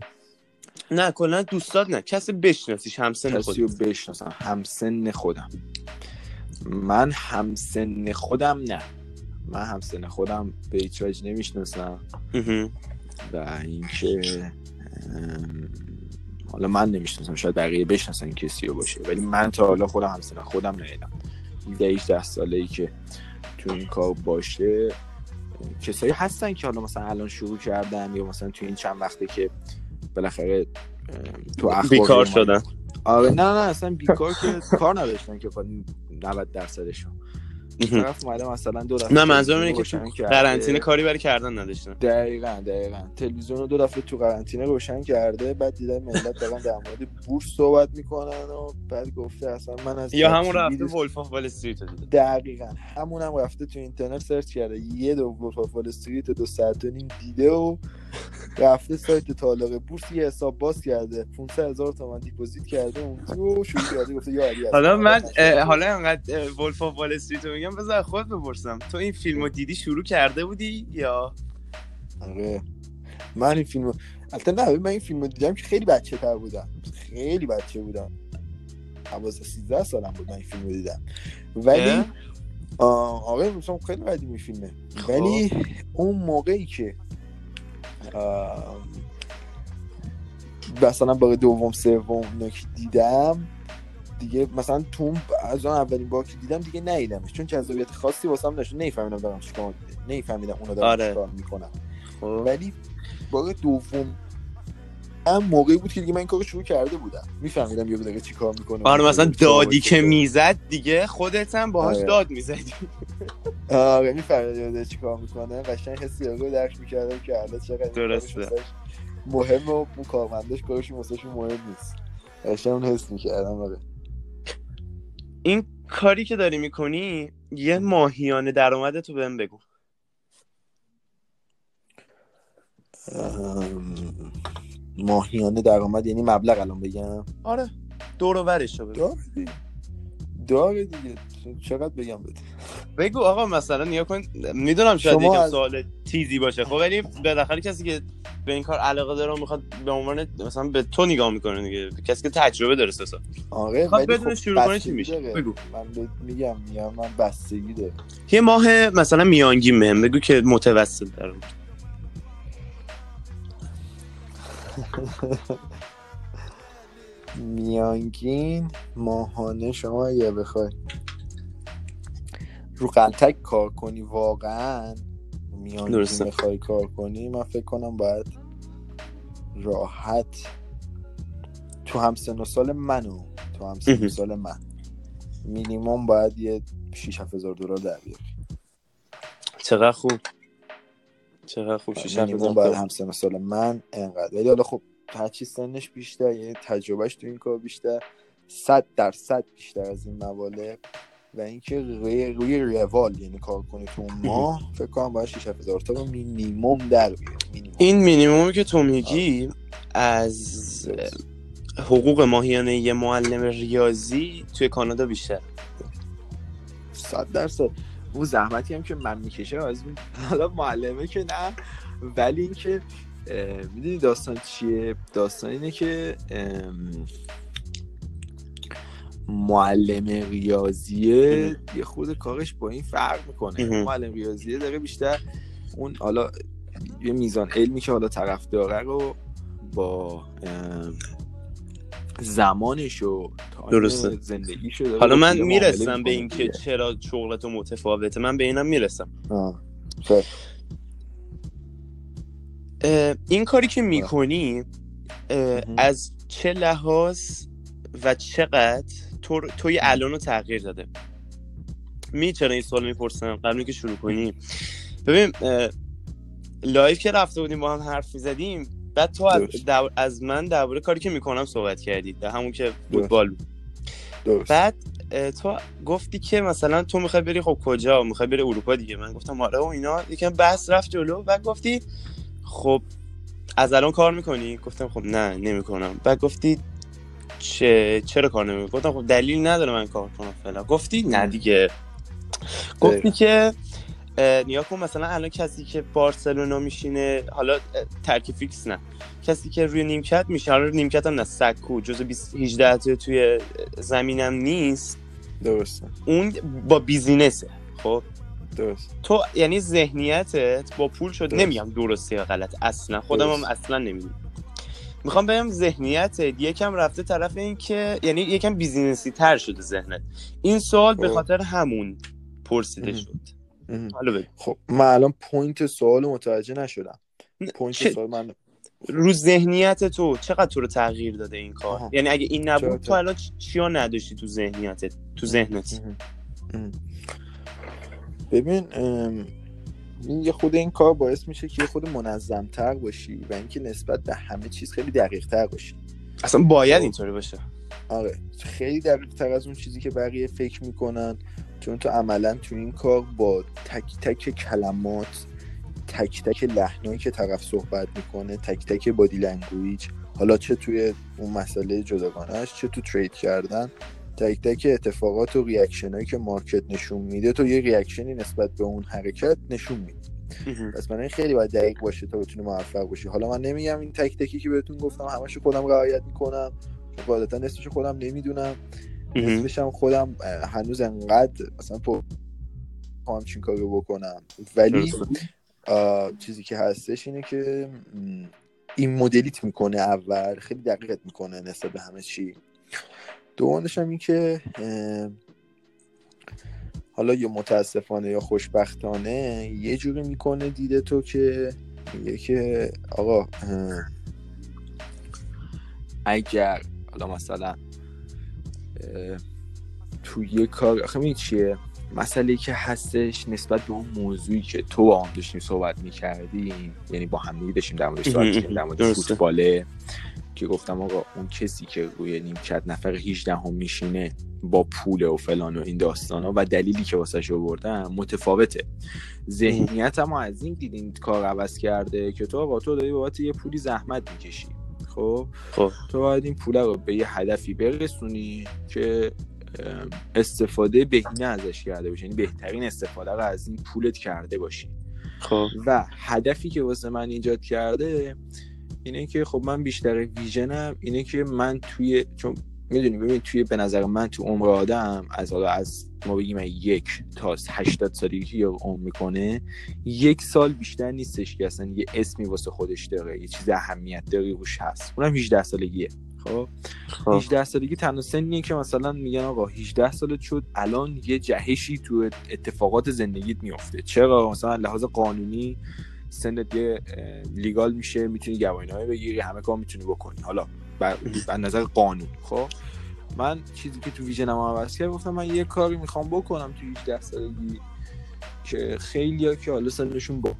نه کلا دوستات نه. کسی بشناسیش همسن کسی خودت. رو بشناسم همسن خودم. من همسن خودم نه. من همسن خودم به هیچ وجه نمی‌شناسم. و اینکه حالا من نمی‌شناسم شاید بقیه بشناسن کسی رو باشه. ولی من تا حالا خودم همسن خودم ندیدم. 18 ساله ای که تو این کار باشه کسایی هستن که حالا مثلا الان شروع کردن یا مثلا تو این چند وقته که بالاخره تو اخبار بیکار. شدن. آره نه نه اصلا بیکار که کار نداشتن که خب 90 درصدشون. طرف اومده مثلا دو دفعه نه منظورم اینه که تو. قرنطینه کاری برای کردن نداشتن. دقیقا دقیقا. تلویزیون رو دو دفعه تو قرنطینه روشن کرده بعد دیدن ملت دارن در مورد بورس صحبت می‌کنن و بعد گفته اصلا من از یا همون رفته Wolf of Wall Street دیده. دقیقا. همون هم رفته تو اینترنت search کرده. یه دو Wolf of Wall Street دو ساعت و نیم دیده و رفته سایت تالار بورس یه حساب باز کرده. 500 هزار تومن deposit کرده. اون تو شروع کرده گفته یا علی حالا من حالا انقدر Wolf of Wall Street رو میگم بذار از خودت بپرسم. تو این فیلم رو دیدی شروع کرده بودی یا؟ آره. من این فیلم البته نه من این فیلم رو دیدم که خیلی بچه تر بودم. خیلی بچه بودم. 12 13 سالم بود من این فیلم رو دیدم. ولی آره مثلا خیلی قدیمی فیلمه. خب. ولی اون موقعی که مثلا بار دوم سوم اینا که دیدم. دیگه مثلا تو اون- از اون اولین بار که دیدم دیگه ندیدمش چون جذابیت خاصی واسم داشت. نمیفهمیدم دارم چیکار نمیفهمیدم اونا دارن آره. چیکار می‌کنن. خب. ولی بار دوم هم موقعی بود که دیگه من این کارو شروع کرده بودم. میفهمیدم یه دقیقه چی کار می‌کنه آره مثلا دادی که می‌زد دیگه خودت هم باهاش آره. داد می‌زدی. آره میفهمیدم یه دقیقه چی کار می‌کنه. قشنگ حسی رو درک می‌کردم که حالا چقدر درسته. کارش مهم و اون کارمندش کارشون واسهشون مهم نیست. قشنگ اون حس می‌کردم آره. این کاری که داری می‌کنی یه ماهیانه درآمد تو بهم بگو. ماهیانه درآمد یعنی مبلغ الان بگم؟ آره. دور و برش رو بگو. داره دیگه. چقدر بگم بده بگو آقا مثلا نیا کن. می‌دونم شاید یکم از- سوال تیزی باشه. خب ولی بالاخره کسی که به این کار علاقه داره و می‌خواد به عنوان مثلا به تو نگاه می‌کنه دیگه. کسی که تجربه داره سه سال. آره ولی بدون خب شروع کنه چی میشه؟ داره. بگو. من میگم میگم من بستگی داره. یه ماه مثلا میانگین بهم بگو که متوسط دارم میانگین ماهانه شما اگه بخوای. رو قلتک کار کنی واقعا؟ میانگین درسته. بخوای کار کنی؟ من فکر کنم باید راحت. تو همسن و سال منو. تو همسن و. سال من. مینیموم باید یه 6 هزار دلار در بیاری. چقدر خوب. چقدر خوب شیش هفت مینیموم باید و سال من انقدر. ولی حالا خب هرچی سنش بیشتر یعنی تجربهش تو این کار بیشتر صد درصد بیشتر از این مبالغ و اینکه روی, روی روال یعنی کار کنی تو ماه فکر کنم باید 6 هزار تا رو مینیموم در مینیموم. این مینیمومی که تو میگی از درست. حقوق ماهیانه یه معلم ریاضی توی کانادا بیشتر صد درصد. اون زحمتی هم که من می‌کشه از اون حالا معلمه که نه ولی اینکه می‌دونی داستان چیه؟ داستان اینه که معلم ریاضیه یه خود کارش با این فرق می‌کنه. معلم ریاضیه داره بیشتر اون حالا یه میزان علمی که حالا طرف داره رو با ام، زمانش و تایم درسته. زندگیشو حالا من می‌رسم به اینکه. چرا شغلتو متفاوته من به اینم می‌رسم آه. این کاری که می‌کنی. از چه لحاظ و چقدر تو توی الان رو تغییر داده می چرا این سوال می‌پرسم قبل که شروع کنیم ببین لایف که رفته بودیم با هم حرف می‌زدیم بعد تو از, از من درباره کاری که می‌کنم صحبت کردی در همون که فوتبال. بود درست. بعد تو گفتی که مثلا تو می‌خوای بری خب کجا؟ می‌خوای بری اروپا دیگه. من گفتم آره و اینا. یکم بحث رفت جلو. بعد گفتی خب از الان کار می‌کنی؟ گفتم خب نه نمی‌کنم. بعد گفتی چه چرا کار نمی‌کنی؟ گفتم خب دلیل نداره من کار کنم فعلا گفتی؟ نه دیگه. گفتی. که نیا کن مثلا الان کسی که بارسلونا میشینه حالا اه، ترک فیکس نه. کسی که روی نیمکت میشه حالا نیمکت هم نه سکو 20 18 تا توی زمینم نیست. درسته. اون با بیزینسه خب؟ درست. تو یعنی ذهنیتت با پول شد درست. نمیگم درسته یا غلط اصلا. خودم هم. اصلا نمی‌دونم. می‌خوام بگم ذهنیتت یکم رفته طرف این که یعنی یکم business ی تر شده ذهنت. این سوال به خب. خاطر همون پرسیده. شد. بگو. خب من الان point سوال متوجه نشدم. point چه- سوال من رو ذهنیت تو چقدر تو رو تغییر داده این کار؟ آها. یعنی اگه این نبود تو الان چیا نداشتی تو ذهنیتت تو ذهنت. ببین ام، این یه خود این کار باعث میشه که یه خود منظم تر باشی و اینکه نسبت به همه چیز خیلی دقیق تر باشی. اصلا باید خب. اینطوری باشه. آره خیلی دقیق تر از اون چیزی که بقیه فکر می‌کنن. چون تو عملا تو این کار با تک تک کلمات تک تک لحنایی که طرف صحبت می‌کنه تک تک body language حالا چه توی اون مسئله جداگانهش چه تو trade کردن تک تک اتفاقات و reaction هایی که market نشون میده تو یه reaction ی نسبت به اون حرکت نشون میده. پس من خیلی باید دقیق باشه تا بتونی موفق باشی. حالا من نمیگم این تک تکی که بهتون گفتم همش خودم رعایت می‌کنم قاعدتا نصفش خودم نمی‌دونم. هم خودم هنوز انقدر مثلا پر همچین کارو بکنم. ولی چیزی که هستش اینه که این مدلیت می‌کنه اول خیلی دقیقت می‌کنه نسبت به همه چی. دومش هم این که حالا یا متاسفانه یا خوشبختانه یه جوری می‌کنه دیده تو که میگه که آقا اگر حالا مثلا تو یه کار آخه می‌دونی چیه؟ مسئله که هستش نسبت به اون موضوعی که تو با هم داشتیم صحبت می‌کردیم یعنی با هم دیگه داشتیم در موردش صحبت در مورد. فوتباله که گفتم آقا اون کسی که روی نیمکت نفر 18 هم میشینه با پول و فلان و این داستان ها و دلیلی که واسه آوردن متفاوته. ذهنیت هم از این دید این کار عوض کرده که تو آقا تو داری بابت یه پولی زحمت می‌کشی. خب خب. تو باید این پول رو به یه هدفی برسونی که استفاده بهینه ازش کرده باشی. یعنی بهترین استفاده رو از این پولت کرده باشی. خب. و هدفی که واسه من ایجاد کرده اینه که خب من بیشتر ویژنم اینه که من توی چون می‌دونی ببین توی به نظر من تو عمر آدم از حالا از ما بگیم یک تا 80 سالگی یا عمر می‌کنه یک سال بیشتر نیستش که اصلا یه اسمی واسه خودش داره یه چیز اهمیت داری روش هست. اونم 18 سالگیه. خب؟ 18 سالگی تنها سنیه که مثلا میگن آقا 18 سالت شد الان یه جهشی تو اتفاقات زندگیت میفته چرا؟ مثلا لحاظ قانونی سنت یه legal میشه می‌تونی گواهینامه بگیری همه کار می‌تونی بکنی. حالا بر, نظر قانون خب؟ من چیزی که تو vision م عوض کرد گفتم من یه کاری می‌خوام بکنم تو 18 سالگی که خیلی ها که حالا سنشون با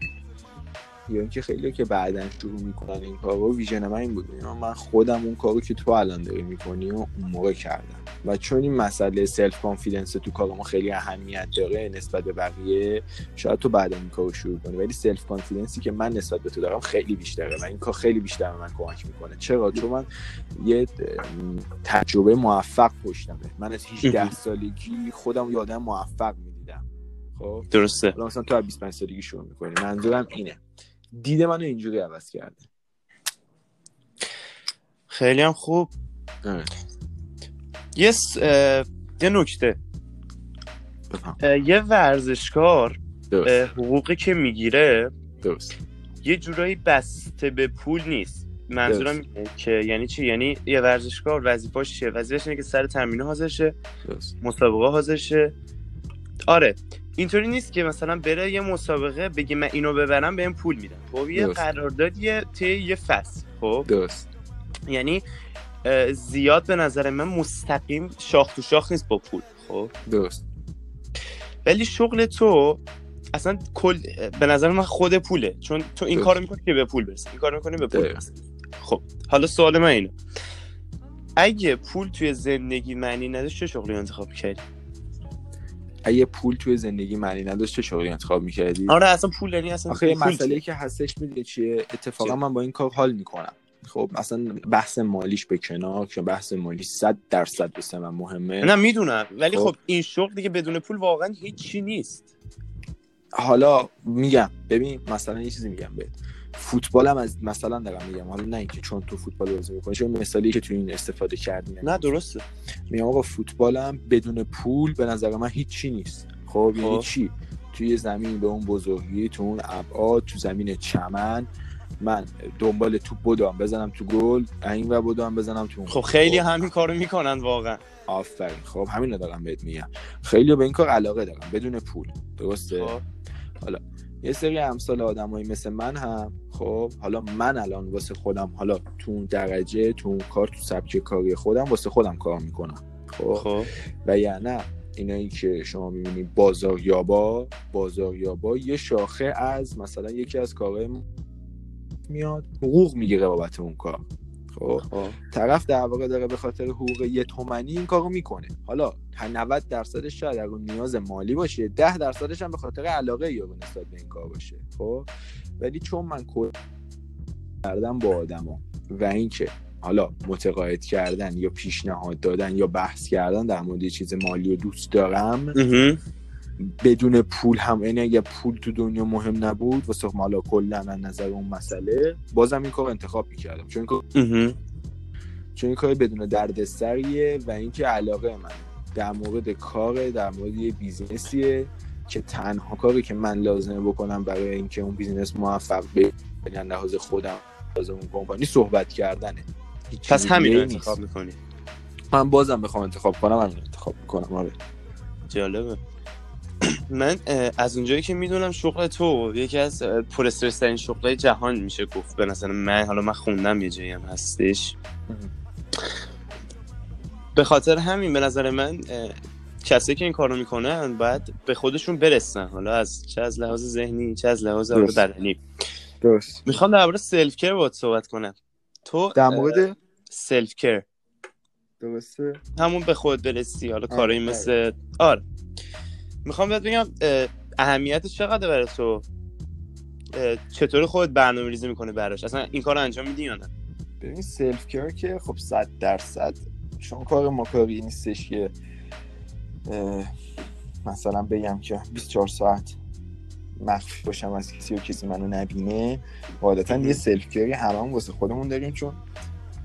یا اینکه خیلی که بعدا شروع می‌کنن این کار رو vision من این بود. من خودم اون کارو که تو الان داری می‌کنی و اون موقع کردم. و چون این مسئله self confidence تو کار ما خیلی اهمیت داره نسبت به بقیه شاید تو بعدا این کارو شروع کنی. ولی self confidence ی که من نسبت به تو دارم خیلی بیشتره و این کار خیلی بیشتر به من کمک می‌کنه. چرا؟ چون من یه تجربه موفق پشتمه. من از 18 سالگی خودم یادم موفق می‌دیدم. خب؟ درسته. مثلا تو 25 سالگی شروع می‌کنی. منظورم اینه. دید منو اینجوری عوض کرده. خیلی هم خوب. یه س... یه نکته. یه ورزشکار حقوقی که می‌گیره درست. یه جورایی بسته به پول نیست. منظورم اینه که یعنی چی؟ یعنی یه ورزشکار وظیفه‌اش چیه؟ وظیفه‌ش اینه که سر تمرین حاضر شه مسابقه حاضر شه. آره. اینطوری نیست که مثلا بره یه مسابقه بگه من اینو ببرم بهم پول میدم خب یه قراردادیه طی یه فصل. خب؟ درست. یعنی زیاد به نظر من مستقیم شاخ تو شاخ نیست با پول. خب؟ درست. ولی شغل تو اصلا کل به نظر من خود پوله. چون تو این کارو می‌کنی که به پول برسی. این کارو می‌کنی به پول برسی. خب حالا سوال من اینه. اگه پول توی زندگی معنی نداشت چه شغلی انتخاب کردی؟ اگه پول توی زندگی معنی نداشت چه شغلی انتخاب می‌کردی؟ آره اصلا پول یعنی اصلا آخه مسئله که هستش می‌دونی چیه؟ اتفاقا من با این کار حال می‌کنم. خب اصلا بحث مالیش به کنار که بحث مالی 100 درصد واسه من مهمه. نه می‌دونم ولی خب, خب این شغل دیگه بدون پول واقعا هیچی نیست. حالا میگم ببین مثلا یه چیزی میگم بهت. فوتبالم از مثلا دارم میگم حالا نه اینکه چون تو فوتبال بازی می‌کنی چون مثالی که تو این استفاده کردی نه درسته. میگم آقا فوتبالم بدون پول به نظر من هیچی نیست. خب یعنی خب. چی؟ توی زمین به اون بزرگی تو اون ابعاد تو زمین چمن من دنبال توپ بودم بزنم تو گل این و بودم بزنم تو خب خیلی خب. همین کارو می‌کنن واقعا. آفرین. خب همین رو دارم بهت میگم. خیلی به این کار علاقه دارم بدون پول. درسته؟ خب. حالا یه سری امثال آدمایی مثل من هم خب حالا من الان واسه خودم حالا تو اون درجه تو اون کار تو سبک کاری خودم واسه خودم کار می‌کنم خب, خب. و یا نه اینایی که شما می‌بینید بازاریابا بازاریابا یه شاخه از مثلا یکی از کارهای میاد حقوق می‌گیره بابت اون کار خب, خب. طرف در واقع داره به خاطر حقوق یه تومنی این کارو می‌کنه. حالا 90 درصدش شاید اگر نیاز مالی باشه 10 درصدش هم به خاطر علاقه یا نسبت به این کار باشه. خب. ولی چون من کل کردم با آدما و اینکه حالا متقاعد کردن یا پیشنهاد دادن یا بحث کردن در مورد چیز مالی و دوست دارم بدون پول هم یعنی اگه پول تو دنیا مهم نبود واسه مالا کلا از نظر اون مسئله بازم این کار انتخاب می‌کردم. چون این چون این کار بدون دردسریه و اینکه علاقه من در مورد کار در مورد یه بیزینسیه که تنها کاری که من لازمه بکنم برای اینکه اون بیزینس موفق یعنی لحاظ خودم لازم اون کمپانی صحبت کردنه. پس همین رو انتخاب می‌کنی؟ من بازم بخوام انتخاب کنم همین انتخاب می‌کنم آره. جالبه. من از اونجایی که می‌دونم شغل تو یکی از پر استرس ترین شغلای جهان میشه گفت به نظر من. حالا من خوندم یه جایی هم هستش. به خاطر همین به نظر من کسی که این کارو می‌کنن باید به خودشون برسن. حالا از چه از لحاظ ذهنی چه از لحاظ بدنی. درست. می‌خوام در مورد self care باید صحبت کنم. تو در مورد؟ self care درسته. همون به خود برسی. حالا کارایی مثل آره. می‌خوام بهت بگم اهمیتش چقدر برای تو؟ چطور خود برنامه ریزی می‌کنه براش؟ اصلا این کار رو انجام میدی یا نه؟ ببین self care که خب صد درصد چون کار ما کاری نیستش که مثلا بگم که 24 ساعت مخفی باشم از کسی و کسی منو نبینه عادتا یه سلف کری همون واسه خودمون داریم چون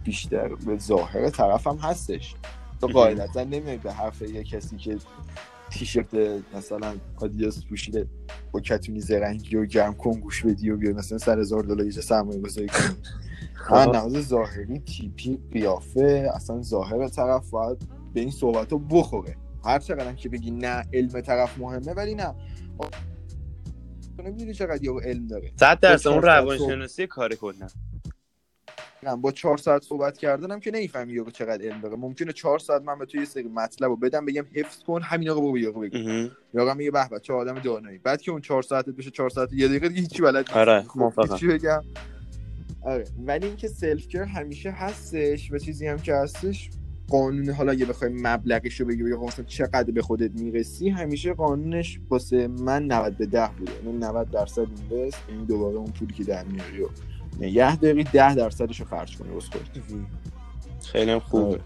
بیشتر به ظاهر طرف هم هستش. تو قاعدتا نمیای به حرف یه کسی که تیشرت مثلا آدیداس پوشیده با کتونی زرنگی و گرم کن گوش بدی و بیا مثلا سر هزار دلار یه سرمایه گذاری کنی. من نماز ظاهری تیپی قیافه اصلا ظاهر طرف باید به این صحبت رو بخوره. هر چقدر که بگی نه علم طرف مهمه ولی نه. نمی‌دونی چقدر یه علم داره. صد درصد اون روانشناسی کار کنن با چهار ساعت صحبت کردنم که نمی‌فهمی یارو چقدر علم داره. ممکنه چهار ساعت من به تو یه سری مطلب رو بدم بگم حفظ کن همین رو برو یارو بگو. یارو میگه به چه آدم دانایی. بعد که اون چهار ساعت بشه چهار ساعت یه دقیقه دیگه هیچی بلد نیست آره خب، چی بگم؟ آره ولی اینکه سلف کر همیشه هستش و چیزی هم که هستش قانون حالا یه بخوای مبلغش رو بگی بگی مثلا چقدر به خودت می‌رسی همیشه قانونش واسه من 90 به 10 بوده. یعنی 90 درصد اینوست این دوباره اون پولی که در میاری نگه داری 10 درصدش رو خرج کنی خودت خیلی خوبه.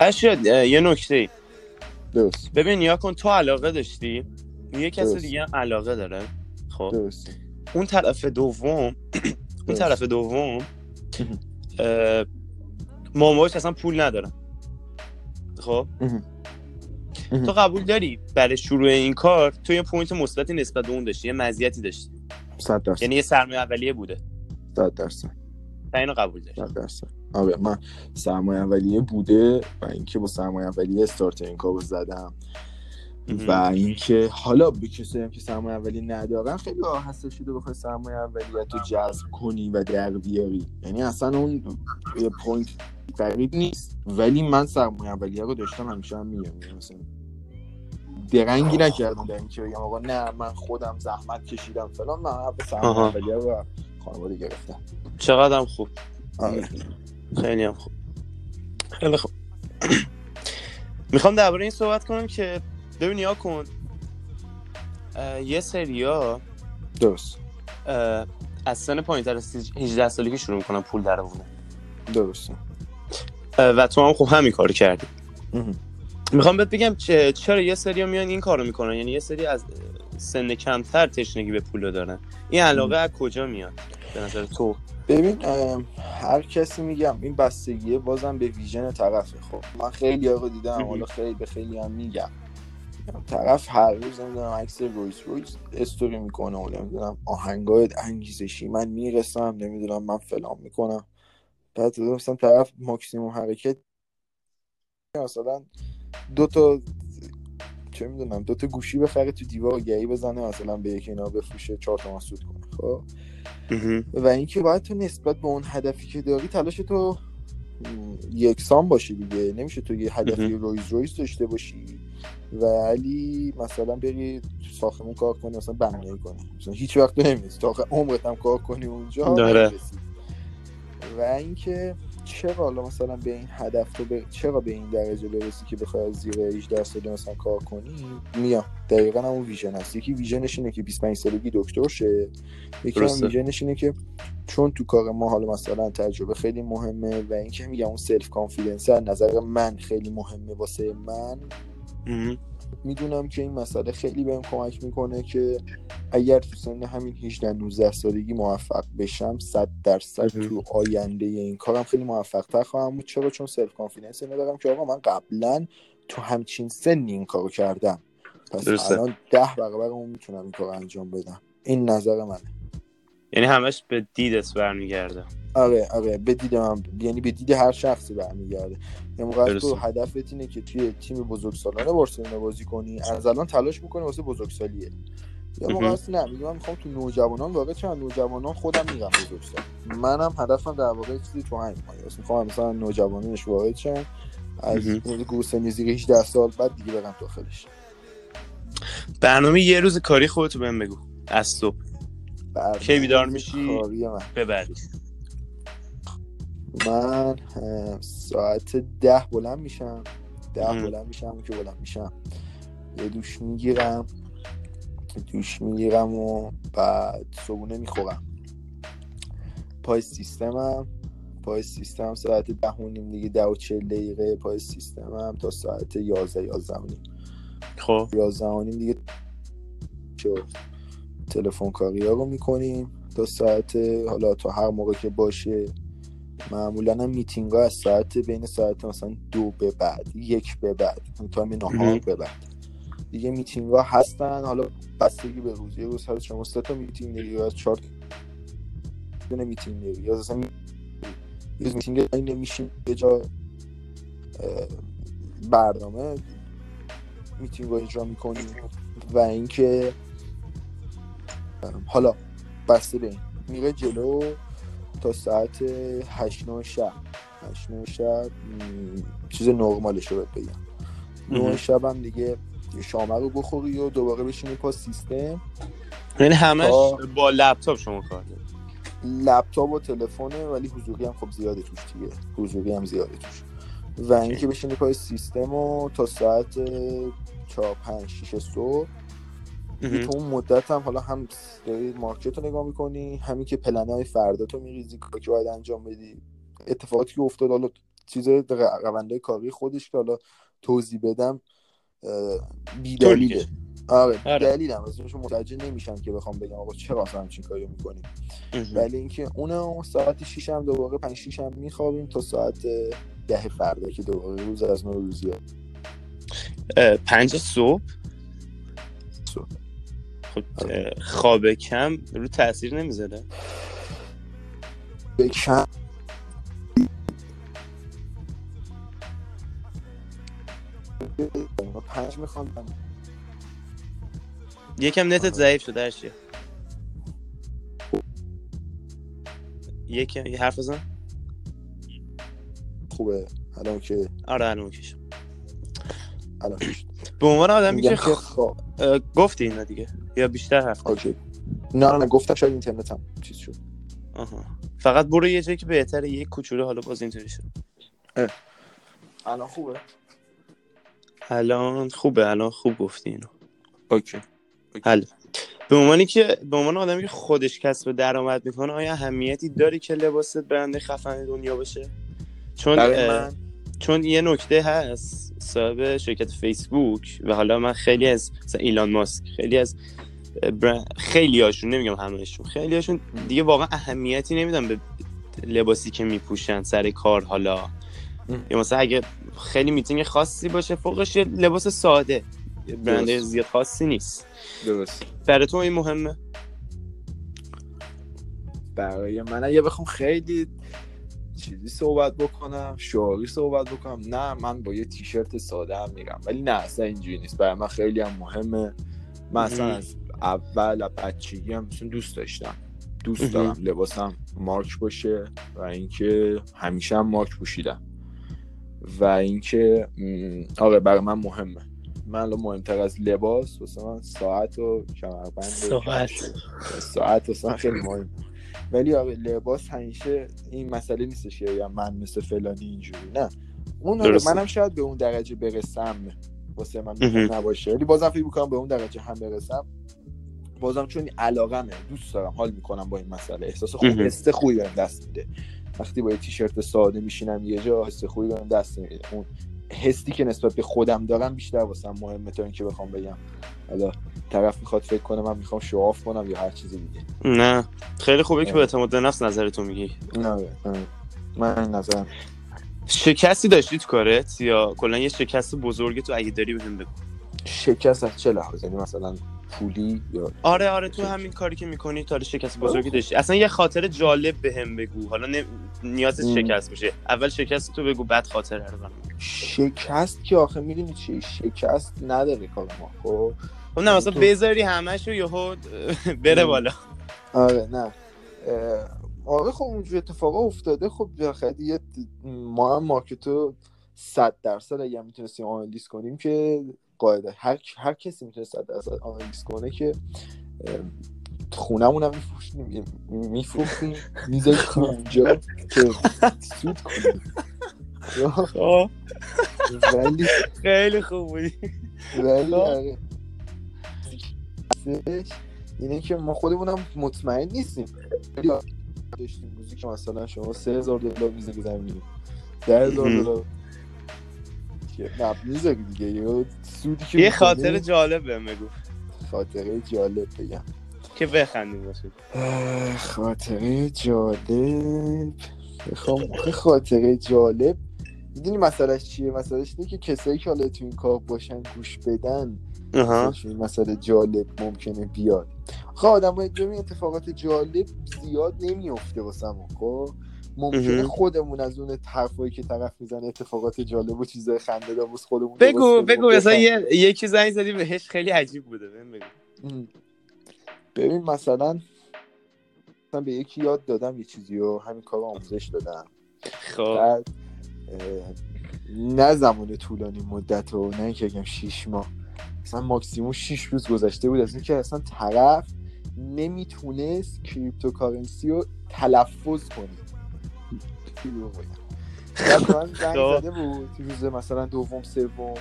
اشیاد یه نکته درست. ببین یا کن تو علاقه داشتی؟ یه کسی دیگه علاقه داره خب؟ درست. اون طرف دوم اون طرف دوم ماماش اصلا پول ندارن خب؟ تو قبول داری برای شروع این کار؟ تو یه پوینت مثبتی نسبت به اون داشتی یه مزیتی داشتی. 100 درصد. یعنی یه سرمایه اولیه بوده. 100 درصد. اینو قبول داری 100 درصد. آره من سرمایه اولیه بوده و اینکه با سرمایه اولیه استارت این کارو زدم و اینکه حالا به کسی هم که سرمایه اولی ندارن خیلی هست شده بخوای سرمایه اولیت رو جذب کنی و در بیاری. یعنی اصلا اون پوینت قریب نیست. ولی من سرمایه اولیه رو داشتم همیشه هم میگم. یعنی مثلا درنگی نکردم در اینکه بگم آقا نه من خودم زحمت کشیدم فلان من به سرمایه رو خانواده گرفتم. چقدر خوب. آره. خیلی هم خوب. خیلی خوب. می‌خوام درباره این صحبت کنم که ببین یا کن. یه سریا درست. از سن پایین تر از 18 سالگی شروع می‌کنن پول در آوردن درست و تو هم خوب همین کارو کردی. می‌خوام بهت بگم چرا یه سری میان این کارو می‌کنن. یعنی یه سری از سن کمتر تشنگی به پول دارن. این علاقه از کجا میاد؟ به نظر تو. ببین هر کسی میگم این بستگیه بازم به ویژن طرفه. خب من خیلی آقا دیدم حالا خیلی به خیلی هم میگم. طرف هر روز نمی‌دونم عکس رویس رویس استوری می‌کنه و نمی‌دونم آهنگای انگیزشی. من می‌رسم نمی‌دونم من فلان می‌کنم. بعد مثلا طرف ماکسیموم حرکت مثلا دو تا چه می‌دونم دو تا گوشی بخره تو دیوار گهی بزنه مثلا به یکی اینا بفروشه چهار تا سود کنه خب؟ و اینکه باید تو نسبت به اون هدفی که داری تلاش تو یکسان باشی دیگه. نمیشه تو یه هدفی رویز رویز داشته باشی ولی مثلا بری تو ساختمون کار کنی مثلا بنایی کنی. مثلا هیچ وقت نمیست تا عمرت هم کار کنی اونجا داره و اینکه چرا حالا مثلا به این هدف تو ب... چرا به این درجه برسی که بخوای از زیر 18 ساله مثلا کار کنی؟ میام. دقیقا همون ویژن هست. یکی ویژنش اینه که 25 سالگی دکتر شه یکی هم ویژنش اینه که چون تو کار ما حالا مثلا تجربه خیلی مهمه و اینکه میگم اون self confidence از نظر من خیلی مهمه واسه من می‌دونم که این مسئله خیلی بهم کمک می‌کنه که اگر تو سن همین 18 19 سالگی موفق بشم 100 درصد تو آینده این کارم خیلی موفق تر خواهم بود. چرا؟ چون self confidence اینو دارم که آقا من قبلا تو همچین سنی این کارو کردم. پس درسته. الان ده برابر اون می‌تونم این کارو انجام بدم. این نظر منه. یعنی همش به دیدت برمیگرده. آره آره به دید من یعنی به دید هر شخصی برمیگرده. یه موقع تو هدفت اینه که توی تیم بزرگسالانه بارسلونا بازی کنی. از الان تلاش می‌کنی واسه بزرگسالیه. یه موقع هست نه میگم می‌خوام تو نوجوانان واقعا چند نوجوانان خودم میرم بزرگسال. منم هدفم در واقع چیزی تو همین واسه می‌خوام مثلا نوجوانانش وارد شم از گروه سنی زیر 18 سال بعد دیگه برم داخلش. برنامه یه روز کاری خودتو بهم بگو. از صبح. کی بیدار میشی؟ ببری من ساعت ده بلند میشم. ده بلند میشم که بلند میشم. یه دوش می‌گیرم. دوش می‌گیرم و بعد صبونه می‌خورم. پای سیستمم. پای سیستم ساعت ده و نیم دیگه ده و چل دقیقه. پای سیستم هم تا ساعت یازده یازده و نیم. خب. یازده و نیم دیگه تلفن کاری ها رو می‌کنیم تا ساعت حالا تا هر موقع که باشه. معمولا هم میتینگ ها از ساعت بین ساعت مثلا دو به بعد یک به بعد time نهار. به بعد. دیگه میتینگ ها هستن. حالا بستگی به روز یه روز هست شما سه تا میتینگ داری یا چهار دونه میتینگ داری یا اصلا یه روز میتینگ داری نمیشین یه جا برنامه میتینگ رو اجرا می‌کنیم و اینکه حالا بسته به این. میره جلو. تا ساعت هشت نه شب. هشت نه شب م، چیز نرمالش رو بهت بگم. نه مهم. شب هم دیگه شامه رو بخوری و دوباره بشینی پا سیستم. یعنی همش تا- با لپتاپ شما کار لپتاپ و تلفنه ولی حضوری هم خب زیاده توش دیگه. حضوری هم زیاده توش. و اینکه بشینی پای سیستم و تا ساعت چهار پنج شیش صبح دیگه مهم. تو اون مدت هم حالا هم داری مارکت رو نگاه می‌کنی همین که پلنه های فردا تو میریزی که باید انجام بدی اتفاقاتی که افتاد حالا چیز رونده کاری خودش که حالا توضیح بدم بی دلیله طوریه. آره آره. دلیل هم ازش متوجه نمیشن که بخوام بگم آقا چرا اصلا همچین کاری رو می‌کنیم. ولی اینکه اونو ساعت 6 هم دوباره 5 6 هم میخوابیم تا ساعت ده فردا که دوباره روز از نو پنج صبح صبح. خب خواب کم رو تاثیر نمی‌ذاره؟ به کم. پنج می‌خوام یکم نتت. ضعیف شده هرچیه یکم یه حرف بزن. خوبه. الان که آره الان okay ش الان شد. به عنوان آدمی که خ... خب. گفتی اینا دیگه. یا بیشتر حرف؟ Okay. نه نه گفتم شاید اینترنت هم چیز شد. آها. فقط برو یه جایی که بهتره یک کوچولو حالا باز اینطوری شد. الان خوبه؟ الان خوبه الان خوب گفتی اینو. Okay. حل. به عنوانی که به عنوان آدمی که خودش کسب درآمد می‌کنه آیا اهمیتی داری که لباست برند خفن دنیا باشه؟ چون من؟ چون یه نکته هست صاحب شرکت فیسبوک و حالا من خیلی از مثلا ایلان ماسک خیلی از خیلی هاشون نمیگم همهشون خیلی هاشون دیگه واقعا اهمیتی نمیدن به لباسی که میپوشن سر کار حالا. یا مثلا اگه خیلی میتینگ خاصی باشه فوقش یه لباس ساده برند. زیاد خاصی نیست. درست. برای تو این مهمه؟ برای من اگه بخوام خیلی چیزی صحبت بکنم شعاری صحبت بکنم. نه من با یه تیشرت ساده هم میرم. ولی نه اصلا اینجوری نیست. برای من خیلی هم مهمه. من اصلا. از اول بچگی هم دوست داشتم. دوست. دارم لباسم مارک باشه و اینکه همیشه هم مارک پوشیدم. و اینکه آره برای من مهمه. من الان مهمتر از لباس واسه من ساعت و کمربند ساعت. ساعت اصلا خیلی مهم ولی لباس همیشه این مسئله نیستش که بگم من مثل فلانی اینجوری نه. اون. منم شاید به اون درجه برسم واسه من نباشه. ولی بازم فکر می‌کنم به اون درجه هم برسم. بازم چون علاقمه دوست دارم حال می‌کنم با این مسئله. احساس خوب. حس خوبی بهم دست میده. وقتی با یه تیشرت ساده میشینم یه جا حس خوبی بهم دست میده. اون حسی که نسبت به خودم دارم بیشتر واسم مهمه تا اینکه بخوام بگم. حالا طرف می‌خواد فکر کنه من می‌خوام شواف کنم یا هر چیز دیگه. نه. خیلی خوبه که به آره. اعتماد به نفس نظرتو میگی. نه نه. من نظرم. شکستی داشتی تو کارت یا کلا یه شکست بزرگ تو اگه داری بهم بگو؟ شکست از چه لحاظ؟ یعنی مثلا پولی یا آره آره تو همین کاری که می‌کنی تا شکست بزرگی داشتی. اصلا یه خاطر جالب بهم بگو. حالا نه... نیاز. شکست باشه اول شکست تو بگو بعد خاطره رو. شکست که آخه می‌دونی چی؟ شکست نداره کار ما خب؟ خب نه مثلا بذاری همشو یهو بره. بالا. آره نه. آره خب اونجور اتفاقا افتاده. خب بالاخره یه ما هم مارکتو صد درصد اگه می‌تونستیم آنالیز کنیم که قاعده هر هر کسی می‌تونه صد درصد آنالیز کنه که خونمون هم میفروشیم میفروختیم میذاشتیم اونجا که سود کنیم. ولی خیلی خوب بودی. ولی آره. اینه که ما خودمونم مطمئن نیستیم. داشتیم. روزی که مثلا شما سه هزار دلار می‌ذاری زمین ده هزار. دلار. که نه می‌ذاری دیگه. یه سودی که یه خاطر جالب بهم بگو. خاطره جالب بگم. که بخندیم اه، خاطره جالب. بخوام خاطره جالب. می‌دونی مسئلهش چیه؟ مسئلهش اینه که کسایی که حالا تو این کار باشن گوش بدن این مسئله جالب ممکنه بیاد. خب آدم باید ببین اتفاقات جالب زیاد نمیفته واسمون خب؟ ممکنه. خودمون از اون حرفایی که طرف می‌زنه اتفاقات جالب و چیزای خنده دار واسه خودمون بگو بگو و مثلا. یه یکی زنگ زدی بهش خیلی عجیب بوده بهم بگو. ببین مثلا مثلا به یکی یاد دادم یه چیزی و همین کار رو آموزش دادم. خب. بعد نه زمان طولانی مدت و نه اینکه بگم شیش ماه. مثلا ماکسیموم شیش روز گذشته بود از اینکه اصلا طرف نمی‌تونست cryptocurrency رو تلفظ کنه. زنگ. زده بود روز مثلا دوم سوم.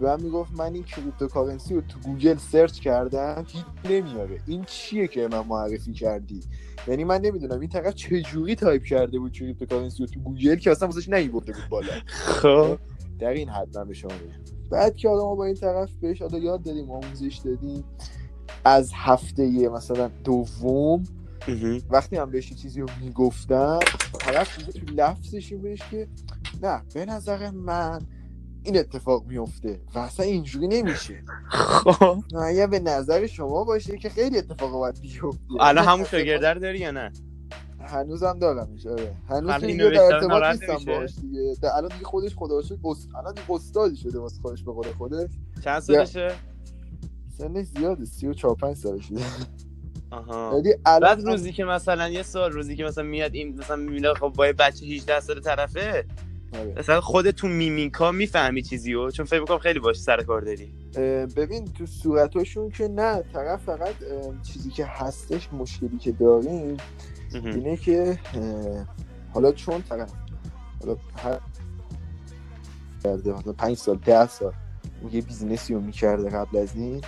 به من می‌گفت من این cryptocurrency رو تو گوگل سرچ کردم هیچ نمیاره. این چیه که من معرفی کردی؟ یعنی من نمی‌دونم این طرف چه جوری تایپ کرده بود cryptocurrency رو تو گوگل که اصلا واسش نیورده بود بالا. خب. در این حد من به شما میگم. بعد که ما با این طرف بهش حالا یاد دادیم آموزش دادیم. از هفته یه مثلا دوم. وقتی هم بهش چیزی رو می‌گفتم طرف تو لفظش این بودش که نه به نظر من این اتفاق میفته و اصلا اینجوری نمیشه. خب. نه به نظر شما باشه که خیلی اتفاق باید بیفته. الان همون رو داری یا نه؟ هنوزم دارمش آره. هنوز دیگه نوشتن در ارتباط نیستم؟ باش دیگه. در- الان دیگه خودش خدا شکر است... الان دیگه استادی شده واسه خودش به قول خودش. چند سالشه؟ سنش زیاده 34 5 سالشه. آها. ولی الان بعد روزی که مثلا یه سال روزی که مثلا میاد این مثلا می‌بینه خب با بچه 18 سال طرفه آره. مثلا خودتون میمیکا می‌فهمی چیزیو چون فکر می‌کنم خیلی باش سر کار داری. ببین تو صورتاشون که نه طرف فقط چیزی که هستش مشکلی که داریم. اینه که حالا چون طرف حالا هر کرده مثلا 5 سال 10 سال یه business ی رو می‌کرده قبل از این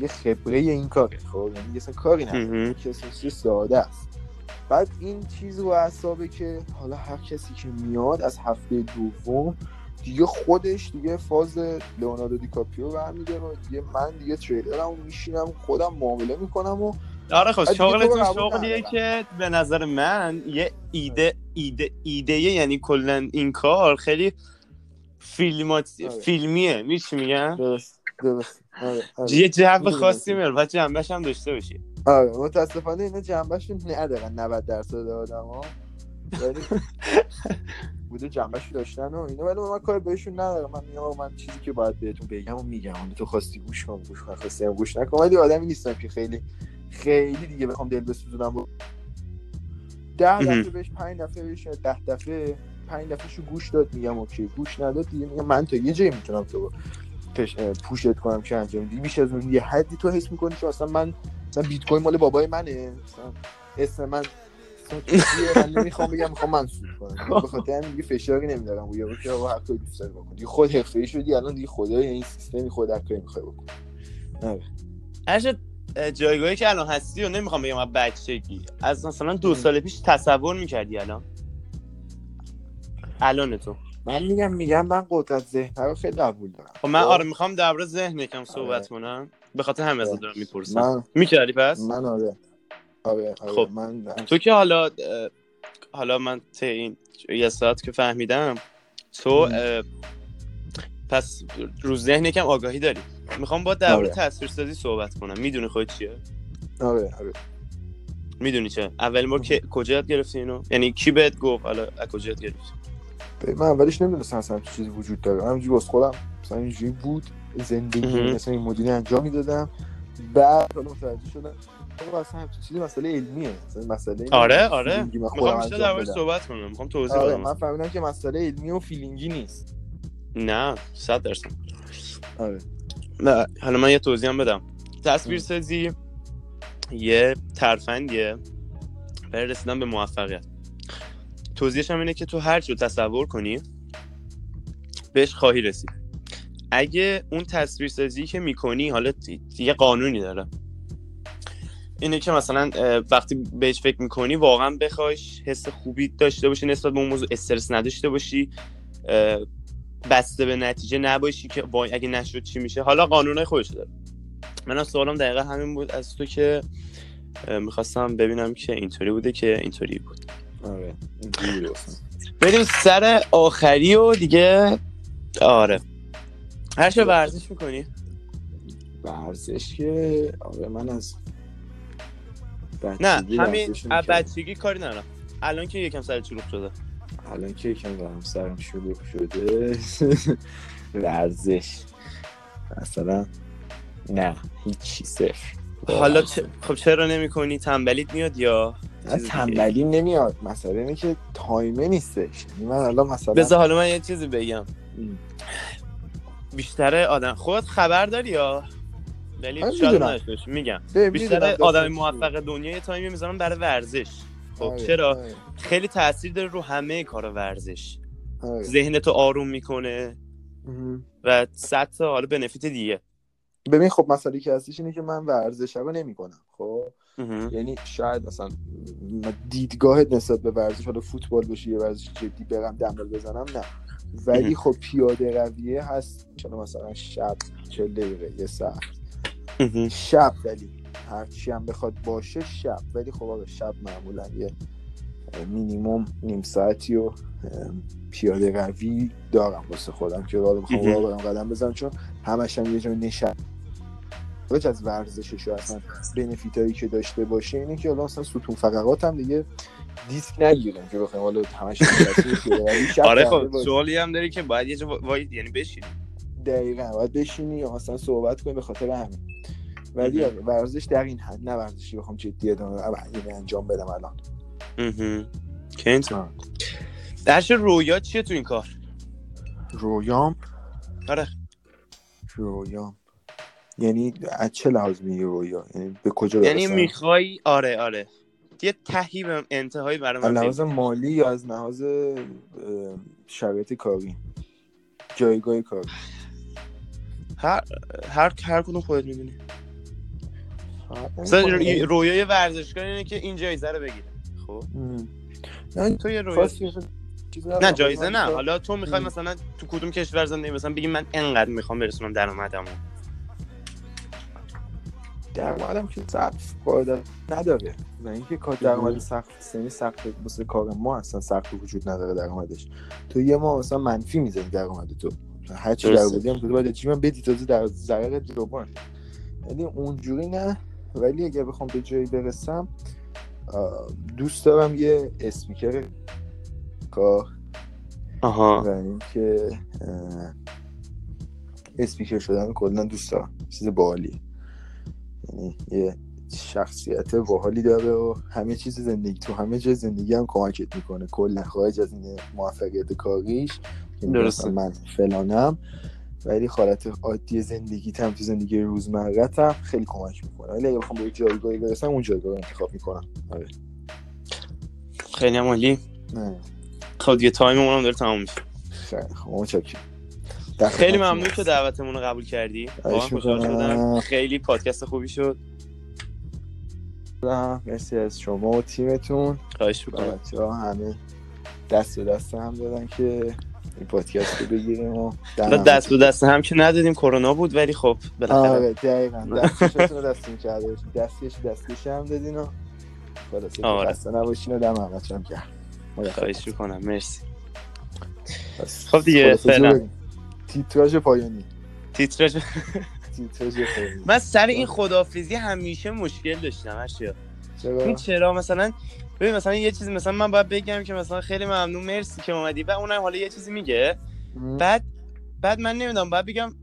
یه خبره این کاره خب؟ یعنی اصلا کاری نداره. چیز ساده است. بعد این چیز رو اعصابه که حالا هر کسی که میاد از هفته دوم دیگه خودش دیگه فاز لئوناردو دیکاپریو برمیداره و دیگه من دیگه trader مو میشینم خودم معامله می‌کنم و آره خب شغلتون شغلیه. که به نظر من یه ایده ایده ایده یعنی کلا این کار خیلی فیلمات آره. فیلمیه. میش میگم؟ درست درست. آره آره. یه می‌دونم. خاصی میاره. و جنبش هم داشته باشی. آره متاسفانه اینا جنبهشون ندارن 90 درصد آدم ها ولی بوده جنبهش داشتن و اینا. ولی من کار بهشون ندارم. من میگم من چیزی که باید بهتون بگم و میگم. تو خواستی گوش کن گوش کن. خواستی گوش نکن. ولی آدمی نیستم که خیلی خیلی دیگه بخوام دل بسوزونم. و ده. دفعه بهش پنج دفعه بهش ده دفعه پنج دفعه شو گوش داد میگم اوکی گوش نداد دیگه میگم من تا یه جایی می‌تونم تو پوشت کنم که انجام بدی. بیش از اون یه حدی تو حس می‌کنی که اصلا من مثلا بیت کوین مال بابای منه. مثلا اسم من من نمی‌خوام بگم می‌خوام من سود کنم به خاطر همین دیگه فشاری نمیدارم روی یارو که هر کاری دوست داری بکن دیگه خود حرفه‌ای شدی الان دیگه خدای این سیستمی خود هر کاری می‌خوای بکن آره. جایگاهی که الان هستی و نمی‌خوام بگم از بچگی. از مثلا دو سال پیش تصور می‌کردی الان؟ الان تو. من میگم میگم من قدرت ذهن رو خیلی قبول دارم. خب من خب؟ آره می‌خوام درباره ذهن یکم صحبت آره. کنم. به خاطر همه ازت دارم می‌پرسم. من می‌کردی پس؟ من آره. آره آره. خب. من تو که حالا حالا من تا این یه ساعت که فهمیدم تو پس رو ذهن یکم آگاهی داری. می‌خوام با درباره آره. تصویرسازی صحبت کنم. می‌دونی خود چیه؟ آره آره. می‌دونی چه؟ اول بار که کجا یاد گرفتی اینو؟ یعنی کی بهت گفت؟ حالا از کجا یاد گرفتی؟ من اولش نمی‌دونستم اصلا چیزی وجود داره. همینجوری واسه خودم مثلا اینجوری بود زندگی. مثلا این مدیری انجام می‌دادم. بعد حالا متوجه شدم آقا اصلا چیزی مسئله علمیه. مثلا مسئله آره آره. می‌خوام بیشتر بدم. صحبت کنم. می‌خوام توضیح آره بدم من فهمیدم که مسئله علمی و فیلینگی نیست. نه صد درصد. آره. نه حالا من یه توضیح هم بدم. تصویر سازی یه ترفندیه برای رسیدن به موفقیت. توضیحش هم اینه که تو هر چی رو تصور کنی بهش خواهی رسید. اگه اون تصویر سازی که می‌کنی حالا یه قانونی داره. اینه که مثلا وقتی بهش فکر می‌کنی واقعا بخوایش حس خوبی داشته باشی نسبت به اون موضوع استرس نداشته باشی. بسته به نتیجه نباشی که وای اگه نشد چی میشه. حالا قانونای خودش داره. منم سوالم دقیقا همین بود از تو که می‌خواستم ببینم که اینطوری بوده که اینطوری بود. آره. بریم سر آخری و دیگه آره. هر چه ورزش می‌کنی؟ ورزش که آره من از نه همین. بچگی کاری ندارم. الان که یکم سر چروک شده. الان که یکم دارم سرم شلوغ شده. ورزش. مثلا نه هیچی صفر. حالا چه... خب چرا نمی کنی تنبلیت میاد یا؟ تنبلی نمیاد. مسئله اینه که تایمه نیستش. یعنی من الان مثلا بذار حالا من یه چیزی بگم. ام. بیشتر آدم خودت خبر داری یا؟ ولی شاید. میگم. بیشتر آدم موفق دنیا یه تایمی می‌ذارن برای ورزش. خب چیه. چرا آره، خیلی تاثیر داره رو همه کار ورزش آره. ذهنتو آروم می‌کنه. و صد تا حالا بنفیت دیگه ببین خب مسئله که هستش اینه که من ورزش رو نمی‌کنم خب. یعنی شاید مثلا دیدگاهت نسبت به ورزش حالا فوتبال باشه یه ورزش جدی برم دنبال بزنم نه ولی. خب پیاده رویه هست چون مثلا شب چه دقیقه یه ساعت. شب ولی هرچی هم بخواد باشه شب. ولی خب آقا شب معمولا یه مینیموم نیم ساعتی و پیاده روی دارم واسه خودم که حالا می‌خوام. راه برم قدم بزنم چون همش هم یه جا نشد خارج از ورزشش و اصلا بنفیت هایی که داشته باشه اینه که حالا اصلا ستون فقرات هم دیگه دیسک نگیرم که بخوایم. حالا همش آره خب. سوالی هم داری که باید یه جا وای یعنی بشینی. دقیقا باید بشینی یا مثلا صحبت کنی به خاطر همین. ولی ورزش در این حد نه ورزشی بخوام جدی انجام بدم الان. اینطور. درش رویا چیه تو این کار؟ رویام؟ آره. رویام. یعنی از چه لحاظ میگی رویا؟ یعنی به کجا یعنی می‌خوای آره آره. یه تهی به انتهایی برای از من لحاظ بگو. مالی یا از لحاظ شرایط کاری؟ جایگاه کاری. هر هر هر کدوم خودت می‌دونی مثلا خب، رویای ورزشکار اینه که این جایزه رو بگیره. خب. نه، تو یه رویا نه. جایزه من نه. حالا تو می‌خوای. مثلا تو کدوم کشور زندگی مثلا بگی من انقدر می‌خوام برسونم درآمدمو درآمدم که سقف قاعدتا نداره. و اینکه کار درآمد سخت یعنی سخت واسه کار ما اصلا سخت وجود نداره درآمدش تو یه ماه مثلا منفی می‌زنی درآمد تو. هر چی. درآمدی هم تو باید جیبم بدی تازه در ضرر دوبار یعنی اونجوری نه. ولی اگه بخوام به جایی برسم دوست دارم یه اسپیکر کار آها. و اینکه اسپیکر شدن کلا دوست دارم. چیز باحالیه. یعنی یه شخصیت باحالی داره و همه چیز زندگی تو همه جای زندگی هم کمکت می‌کنه. کلا خارج از این موفقیت کاریش که درسته. من فلانم. ولی حالت عادی زندگی هم تو زندگی روزمرتم خیلی کمک می‌کنه. ولی اگه بخوام به جایگاهی برسم اون جایگاه رو انتخاب می‌کنم. آره. خیلی هم عالی. خب دیگه تایممون هم داره تموم میشه. خیلی خیلی ممنون که دعوتمون رو قبول کردی. خوشحال. شدم. خیلی پادکست خوبی شد. مرسی از شما و تیمتون. خواهش می‌کنم. ها همه دست به دست هم دادن که این پادکست رو بگیریم و دست به دست هم که ندادیم کرونا بود ولی خب بالاخره. آره دقیقا. دستشتون رو دستیم کرده باشین دستیش دستیش هم دادین و خلاصه آره. خسته نباشین و دم همتون هم کرد خواهش می‌کنم. مرسی. خب دیگه، فعلا. تیتراژ پایانی. تیتراژ. تیتراژ پایانی. من سر این خدافیزی همیشه مشکل داشتم اشیا. این چرا؟ مثلا ببین مثلا یه چیزی مثلا من باید بگم که مثلا خیلی ممنون مرسی که اومدی. و اونم حالا یه چیزی میگه. بعد بعد من نمی‌دونم باید بگم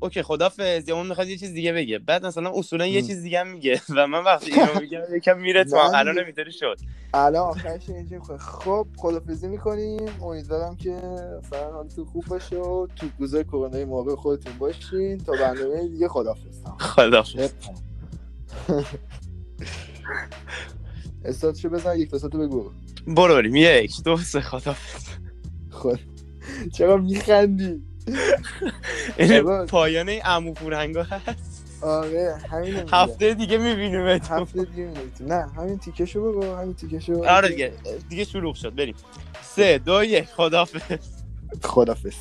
اوکی خدافظ یا اون می‌خواد یه چیز دیگه بگه. بعد مثلا اصولا یه. چیز دیگه هم میگه. و من وقتی اینو میگم یکم میره تو الان. نمی‌تونی شد. الان آخرش می‌خواد. خب خدافزی می‌کنیم. امیدوارم که مثلا حالتون خوب باشه و تو روزای کرونایی موقع خودتون باشین. تا برنامه دیگه خدافز خدافظ استاد چه بزن یک تا بگو. برو بریم. یک دو سه خدافظ خود چرا میخندی؟ این آقا. پایانه عمو پورنگا هست. آره همین هفته دیگه می‌بینیم هفته دیگه می‌بینیم. نه همین تیکشو بگو همین تیکشو آره دیگه دیگه شروع شد. بریم. سه دو یک. خدافظ خدافظ